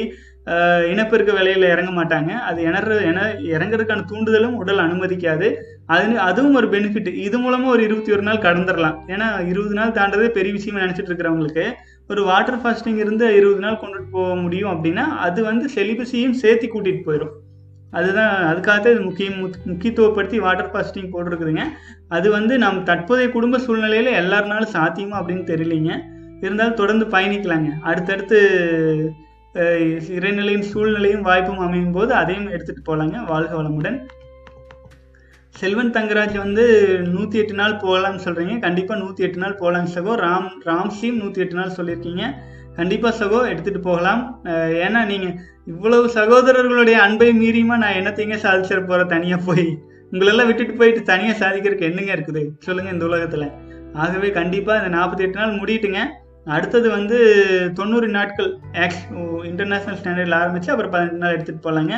இனப்பெருக்க வேலையில் இறங்க மாட்டாங்க. அது இணற என இறங்குறதுக்கான தூண்டுதலும் உடல் அனுமதிக்காது. அது அதுவும் ஒரு பெனிஃபிட் இது மூலமாக ஒரு இருபத்தி ஒரு நாள் கடந்துடலாம் ஏன்னா இருபது நாள் தாண்டதே பெரிய விஷயமா நினச்சிட்டு இருக்கிறவங்களுக்கு ஒரு வாட்டர் ஃபாஸ்டிங் இருந்து இருபது நாள் கொண்டுட்டு போக முடியும் அப்படின்னா அது வந்து செலிபஸையும் சேர்த்து கூட்டிட்டு போயிடும் அதுதான் அதுக்காகத்தான் இது முக்கியம் முக்கியத்துவப்படுத்தி வாட்டர் ஃபாஸ்டிங் போட்டிருக்குதுங்க. அது வந்து நம் தற்போதைய குடும்ப சூழ்நிலையில் எல்லாருனாலும் சாத்தியமா அப்படின்னு தெரியலிங்க. இருந்தாலும் தொடர்ந்து பயணிக்கலாங்க. அடுத்தடுத்து இறைநிலையும் சூழ்நிலையும் வாய்ப்பும் அமையும் போது அதையும் எடுத்துகிட்டு போகலாங்க வாழ்க வளமுடன். செல்வன் தங்கராஜ் வந்து நூற்றி எட்டு நாள் போகலாம்னு சொல்கிறீங்க கண்டிப்பாக நூற்றி எட்டு நாள் போகலாம் சகோ. ராம் ராம்சியும் நூற்றி எட்டு நாள் சொல்லியிருக்கீங்க. கண்டிப்பாக சகோ எடுத்துகிட்டு போகலாம். ஏன்னா நீங்கள் இவ்வளவு சகோதரர்களுடைய அன்பை மீறியுமா நான் என்னத்தையுங்க சாதிச்சிட போகிறேன் தனியாக போய்? உங்களெல்லாம் விட்டுட்டு போயிட்டு தனியாக சாதிக்கிறதுக்கு என்னங்க இருக்குது? சொல்லுங்கள் இந்த உலகத்தில். ஆகவே கண்டிப்பாக இந்த நாற்பத்தி எட்டு நாள் முடியட்டுங்க. அடுத்தது வந்து தொண்ணூறு நாட்கள் ஆக்ஸ் இன்டர்நேஷ்னல் ஸ்டாண்டர்டில் ஆரம்பித்து அப்புறம் பதினெட்டு நாள் எடுத்துகிட்டு போகலாங்க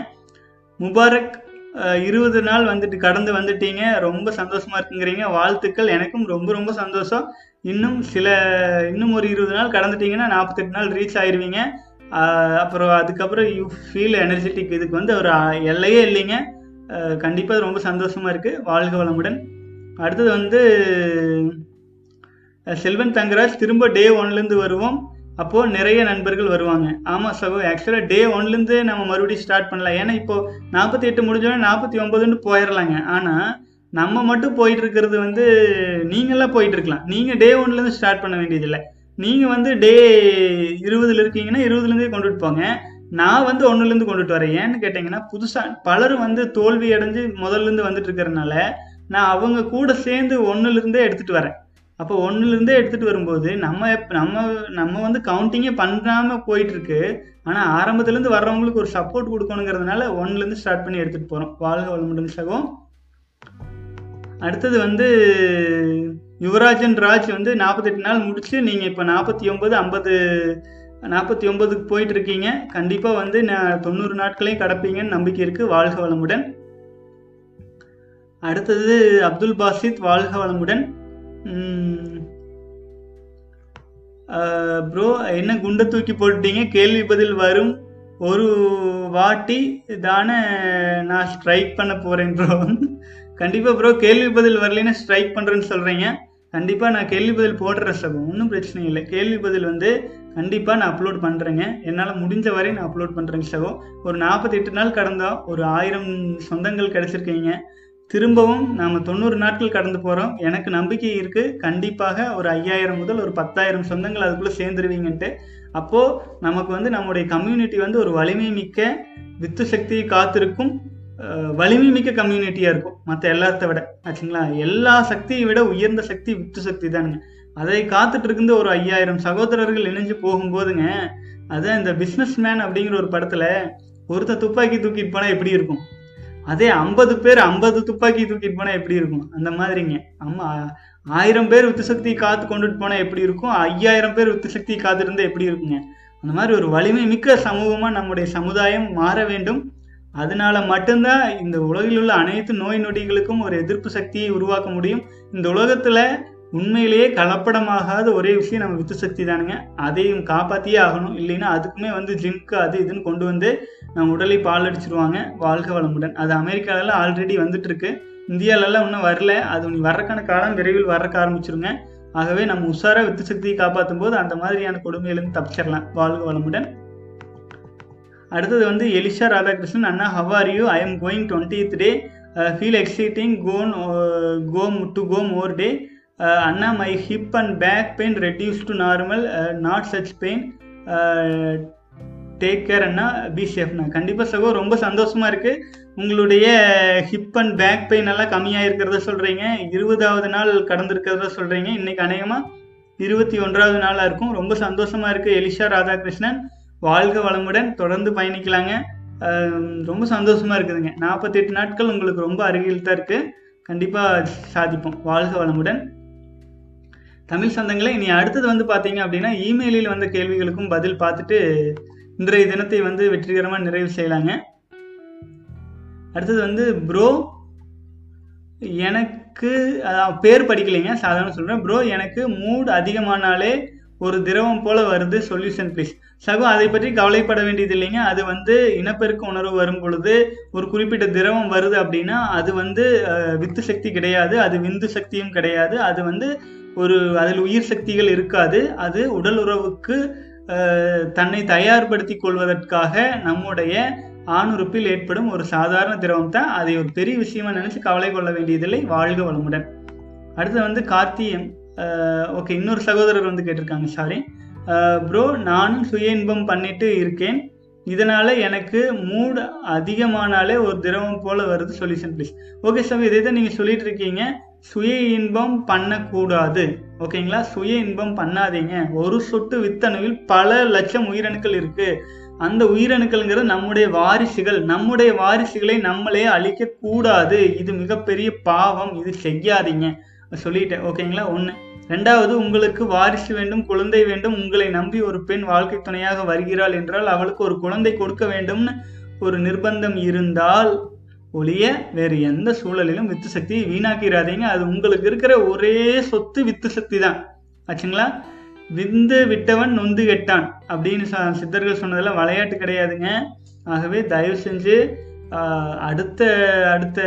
முபாரக் இருபது நாள் வந்துட்டு கடந்து வந்துட்டீங்க. ரொம்ப சந்தோஷமா இருக்குங்கிறீங்க. வாழ்த்துக்கள். எனக்கும் ரொம்ப ரொம்ப சந்தோஷம். இன்னும் சில இன்னும் ஒரு இருபது நாள் கடந்துட்டீங்கன்னா நாற்பத்தெட்டு நாள் ரீச் ஆயிடுவீங்க அப்புறம் அதுக்கப்புறம் யூ ஃபீல் எனர்ஜெட்டிக் இதுக்கு வந்து ஒரு எல்லையே இல்லைங்க. கண்டிப்பாக அது ரொம்ப சந்தோஷமாக இருக்குது வாழ்க வளமுடன். அடுத்தது வந்து செல்வன் தங்கராஜ் திரும்ப டே ஒன்லேருந்து வருவோம். அப்போது நிறைய நண்பர்கள் வருவாங்க. ஆமாம் சகோ ஆக்சுவலாக டே ஒன்லேருந்து நம்ம மறுபடியும் ஸ்டார்ட் பண்ணலாம். ஏன்னா இப்போது நாற்பத்தி எட்டு முடிஞ்சோடனே நாற்பத்தி ஒம்பதுன்னு போயிடலாங்க ஆனால் நம்ம மட்டும் போயிட்டு இருக்கிறது வந்து நீங்களாம் போயிட்டு இருக்கலாம் நீங்கள் டே ஒன்லேருந்து ஸ்டார்ட் பண்ண வேண்டியதில்லை. நீங்கள் வந்து டே இருபதுல இருக்கீங்கன்னா இருபதுலேருந்தே கொண்டுட்டு போங்க. நான் வந்து ஒன்றுலேருந்து கொண்டுட்டு வரேன். ஏன்னு கேட்டிங்கன்னா புதுசாக பலரும் வந்து தோல்வி அடைஞ்சு முதல்ல இருந்து வந்துட்டு இருக்கிறதுனால நான் அவங்க கூட சேர்ந்து ஒன்றுலேருந்தே எடுத்துகிட்டு வரேன். அப்போ ஒன்றுலேருந்தே எடுத்துகிட்டு வரும்போது நம்ம நம்ம நம்ம வந்து கவுண்டிங்கே பண்ணாமல் போயிட்டுருக்கு. ஆனால் ஆரம்பத்துலேருந்து வர்றவங்களுக்கு ஒரு சப்போர்ட் கொடுக்கணுங்கிறதுனால ஒன்றுலேருந்து ஸ்டார்ட் பண்ணி எடுத்துகிட்டு போகிறோம் வாழ்க வளமுடன் சகம் அடுத்தது வந்து யுவராஜன் ராஜ் வந்து நாற்பத்தெட்டு நாள் முடிச்சு நீங்கள் இப்போ நாற்பத்தி ஒம்பது ஐம்பது நாற்பத்தி ஒன்பதுக்கு போயிட்டு இருக்கீங்க கண்டிப்பாக வந்து நான் தொண்ணூறு நாட்களையும் கடப்பீங்கன்னு நம்பிக்கை இருக்குது வாழ்க வளமுடன். அடுத்தது அப்துல் பாசித் வாழ்க வளமுடன். ப்ரோ என்ன குண்டை தூக்கி போட்டீங்க கேள்வி பதில் வரும். ஒரு வாட்டி தானே நான் ஸ்ட்ரைக் பண்ண போகிறேன் ப்ரோ கண்டிப்பாக ப்ரோ கேள்வி பதில் வரலைன்னா ஸ்ட்ரைக் பண்ணுறேன்னு சொல்கிறீங்க கண்டிப்பாக நான் கேள்வி பதில் போடுறேன் சகம் ஒன்றும் பிரச்சனை இல்லை. கேள்வி பதில் வந்து கண்டிப்பாக நான் அப்லோட் பண்ணுறேங்க என்னால் முடிஞ்ச வரை நான் அப்லோட் பண்ணுறேங்க சகம் ஒரு நாற்பத்தெட்டு நாள் கடந்தோம் ஒரு ஆயிரம் சொந்தங்கள் கிடச்சிருக்கீங்க. திரும்பவும் நாம் தொண்ணூறு நாட்கள் கடந்து போகிறோம் எனக்கு நம்பிக்கை இருக்குது கண்டிப்பாக ஒரு ஐயாயிரம் முதல் ஒரு பத்தாயிரம் சொந்தங்கள் அதுக்குள்ளே சேர்ந்துருவீங்கன்ட்டு. அப்போது நமக்கு வந்து நம்முடைய கம்யூனிட்டி வந்து ஒரு வலிமை மிக்க வித்து சக்தியை காத்திருக்கும் வலிமை மிக்க கம்யூனிட்டியாக இருக்கும். மற்ற எல்லாத்த விட. ஆச்சுங்களா? எல்லா சக்தியை விட உயர்ந்த சக்தி வித்து சக்தி தானுங்க. அதை காத்துட்டு இருந்து ஒரு ஐயாயிரம் சகோதரர்கள் இணைஞ்சு போகும்போதுங்க அதான் இந்த பிஸ்னஸ் மேன் அப்படிங்கிற ஒரு படத்தில் ஒருத்த துப்பாக்கி தூக்கிட்டு போனால் எப்படி இருக்கும்? அதே ஐம்பது பேர் ஐம்பது துப்பாக்கி தூக்கிட்டு போனால் எப்படி இருக்கும்? அந்த மாதிரிங்க. அம்மா ஆயிரம் பேர் வித்து சக்தியை காத்து கொண்டுட்டு போனால் எப்படி இருக்கும்? ஐயாயிரம் பேர் வித்து சக்தியை காத்திருந்தா எப்படி இருக்குங்க? அந்த மாதிரி ஒரு வலிமை மிக்க சமூகமாக நம்முடைய சமுதாயம் மாற வேண்டும். அதனால மட்டும்தான் இந்த உலகில் உள்ள அனைத்து நோய் நொடிகளுக்கும் ஒரு எதிர்ப்பு சக்தியை உருவாக்க முடியும். இந்த உலகத்தில் உண்மையிலேயே கலப்படமாகாத ஒரே விஷயம் நம்ம வித்து சக்தி தானுங்க. அதையும் காப்பாற்றியே ஆகணும். இல்லைன்னா அதுக்குமே வந்து ஜிம்க்கு அது இதுன்னு கொண்டு வந்து நம்ம உடலை பால் அடிச்சிருவாங்க வாழ்க வளமுடன். அது அமெரிக்காலலாம் ஆல்ரெடி வந்துட்டு இருக்கு இந்தியாலலாம் இன்னும் வரல. அது நீ வர்றக்கான காலம் விரைவில் வர்றக்க ஆரம்பிச்சிருங்க. ஆகவே நம்ம உஷாரா வித்து சக்தியை காப்பாற்றும் போது அந்த மாதிரியான கொடுமையிலிருந்து தப்பிச்சிடலாம் வாழ்க வளமுடன். அடுத்தது வந்து எலிஷா ராதாகிருஷ்ணன் அண்ணா how you I am going twenty day feel exciting gone go to go more day Anna my hip and back pain reduce to normal not such pain take care Anna B கண்டிப்பாக சகோ ரொம்ப சந்தோஷமா இருக்கு. உங்களுடைய hip and back pain எல்லாம் கம்மியாக இருக்கிறத சொல்றீங்க. இருபதாவது நாள் கடந்திருக்கிறத சொல்றீங்க. இன்னைக்கு அநேகமாக இருபத்தி ஒன்றாவது நாளாக இருக்கும். ரொம்ப சந்தோஷமா இருக்கு எலிஷா ராதாகிருஷ்ணன். வாழ்க வளமுடன் தொடர்ந்து பயணிக்கலாங்க. ரொம்ப சந்தோஷமா இருக்குதுங்க. நாற்பத்தெட்டு நாட்கள் உங்களுக்கு ரொம்ப அருகில் தான் இருக்கு. கண்டிப்பாக சாதிப்போம். வாழ்க வளமுடன். தமிழ் சொந்தங்களே இனி அடுத்தது வந்து பார்த்தீங்க அப்படின்னா இமெயிலில் வந்த கேள்விகளுக்கும் பதில் பார்த்துட்டு இன்றைய தினத்தை வந்து வெற்றிகரமாக நிறைவு செய்யலாங்க. அடுத்தது வந்து ப்ரோ எனக்கு பேர் படிக்கலைங்க சாதாரண சொல்கிறேன் ப்ரோ எனக்கு மூட் அதிகமானாலே ஒரு திரவம் போல வருது சொல்யூஷன் ப்ளீஸ் சகோ அதை பற்றி கவலைப்பட வேண்டியது இல்லைங்க. அது வந்து இனப்பெருக்க உணர்வு வரும் பொழுது ஒரு குறிப்பிட்ட திரவம் வருது அப்படின்னா அது வந்து வித்து சக்தி கிடையாது அது விந்து சக்தியும் கிடையாது அது வந்து ஒரு அதில் உயிர் சக்திகள் இருக்காது. அது உடல் உறவுக்கு தன்னை தயார்படுத்தி கொள்வதற்காக நம்முடைய ஆணுறுப்பில் ஏற்படும் ஒரு சாதாரண திரவம் தான். அதை ஒரு பெரிய விஷயமா நினைச்சு கவலை கொள்ள வேண்டியதில்லை. வாழ்க வளமுடன். அடுத்து வந்து கார்த்தியம் ஓகே இன்னொரு சகோதரர் வந்து கேட்டிருக்காங்க. சாரி ப்ரோ நானும் சுய இன்பம் பண்ணிட்டு இருக்கேன். இதனால எனக்கு மூட் அதிகமானாலே ஒரு திரவம் போல வருது. சொல்யூஷன் ப்ளீஸ் ஓகே சார் இதை தான் நீங்கள் சொல்லிட்டு இருக்கீங்க. சுய இன்பம் பண்ணக்கூடாது. ஓகேங்களா? சுய இன்பம் பண்ணாதீங்க. ஒரு சொட்டு வித்தணுவில் பல லட்சம் உயிரணுக்கள் இருக்கு. அந்த உயிரணுக்கள்ங்கிறது நம்முடைய வாரிசுகள். நம்முடைய வாரிசுகளை நம்மளே அழிக்க கூடாது இது மிகப்பெரிய பாவம். இது செய்யாதீங்க. சொல்லிட்டேன். ஓகேங்களா? ஒன்று ரெண்டாவது உங்களுக்கு வாரிசு வேண்டும் குழந்தை வேண்டும் உங்களை நம்பி ஒரு பெண் வாழ்க்கை துணையாக வருகிறாள் என்றால் அவளுக்கு ஒரு குழந்தை கொடுக்க வேண்டும்னு ஒரு நிர்பந்தம் இருந்தால் ஒளிய வேறு எந்த சூழலிலும் வித்து சக்தியை வீணாக்கிறாதீங்க அது உங்களுக்கு இருக்கிற ஒரே சொத்து வித்து சக்தி தான். ஆச்சுங்களா? விந்து விட்டவன் நொந்து கெட்டான் அப்படின்னு சித்தர்கள் சொன்னதெல்லாம் விளையாட்டு கிடையாதுங்க. ஆகவே தயவு செஞ்சு அடுத்த அடுத்த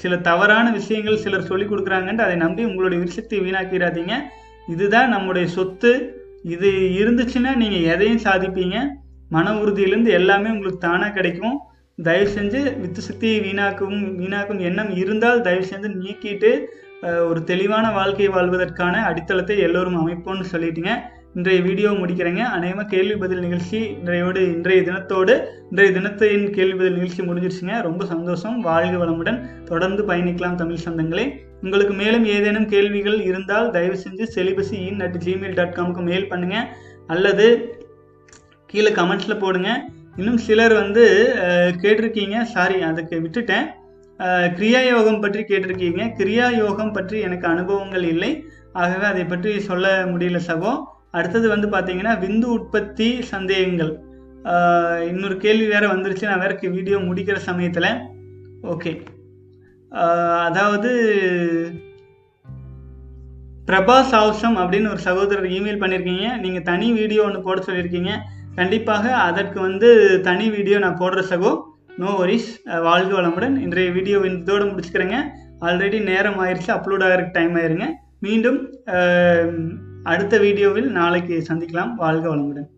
சில தவறான விஷயங்கள் சிலர் சொல்லி கொடுக்குறாங்கன்ட்டு அதை நம்பி உங்களுடைய விருசக்தியை வீணாக்கிறாதீங்க. இதுதான் நம்முடைய சொத்து. இது இருந்துச்சுன்னா நீங்கள் எதையும் சாதிப்பீங்க. மன உறுதியிலேருந்து எல்லாமே உங்களுக்கு தானாக கிடைக்கும். தயவு செஞ்சு வித்து சக்தியை வீணாக்கும் வீணாக்கும் எண்ணம் இருந்தால் தயவு செஞ்சு நீக்கிட்டு ஒரு தெளிவான வாழ்க்கையை வாழ்வதற்கான அடித்தளத்தை எல்லோரும் அமைப்போம்னு சொல்லிட்டீங்க. இன்றைய வீடியோ முடிக்கிறேங்க. அநேகமாக கேள்வி பதில் நிகழ்ச்சி இன்றையோடு இன்றைய தினத்தோடு இன்றைய தினத்தின் கேள்வி பதில் நிகழ்ச்சி முடிஞ்சிருச்சுங்க. ரொம்ப சந்தோஷம். வாழ்க வளமுடன். தொடர்ந்து பயணிக்கலாம் தமிழ் சொந்தங்களே. உங்களுக்கு மேலும் ஏதேனும் கேள்விகள் இருந்தால் தயவு செஞ்சு celibacy in at gmail dot காமுக்கு mail பண்ணுங்கள் அல்லது கீழே கமெண்ட்ஸில் போடுங்க. இன்னும் சிலர் வந்து கேட்டிருக்கீங்க. சாரி அதுக்கு விட்டுட்டேன். கிரியா யோகம் பற்றி கேட்டிருக்கீங்க. கிரியா யோகம் பற்றி எனக்கு அனுபவங்கள் இல்லை. ஆகவே அதை பற்றி சொல்ல முடியல சகோ. அடுத்தது வந்து பார்த்தீங்கன்னா விந்து உற்பத்தி சந்தேகங்கள். இன்னொரு கேள்வி வேறு வந்துருச்சு. நான் வேற வீடியோ முடிக்கிற சமயத்தில். ஓகே. அதாவது பிரபா சாவ்சம் அப்படின்னு ஒரு சகோதரர் இமெயில் பண்ணியிருக்கீங்க நீங்கள் தனி வீடியோ ஒன்று போட சொல்லியிருக்கீங்க. கண்டிப்பாக அதற்கு வந்து தனி வீடியோ நான் போடுற சகோ. நோ வரிஸ் வாழ்க வளமுடன். இன்றைய வீடியோ இதோடு முடிச்சுக்கிறேங்க. ஆல்ரெடி நேரம் ஆயிடுச்சு அப்லோட் ஆகிறதுக்கு டைம் ஆயிருங்க. மீண்டும் அடுத்த வீடியோவில் நாளைக்கு சந்திக்கலாம். வாழ்க வளமுடன்.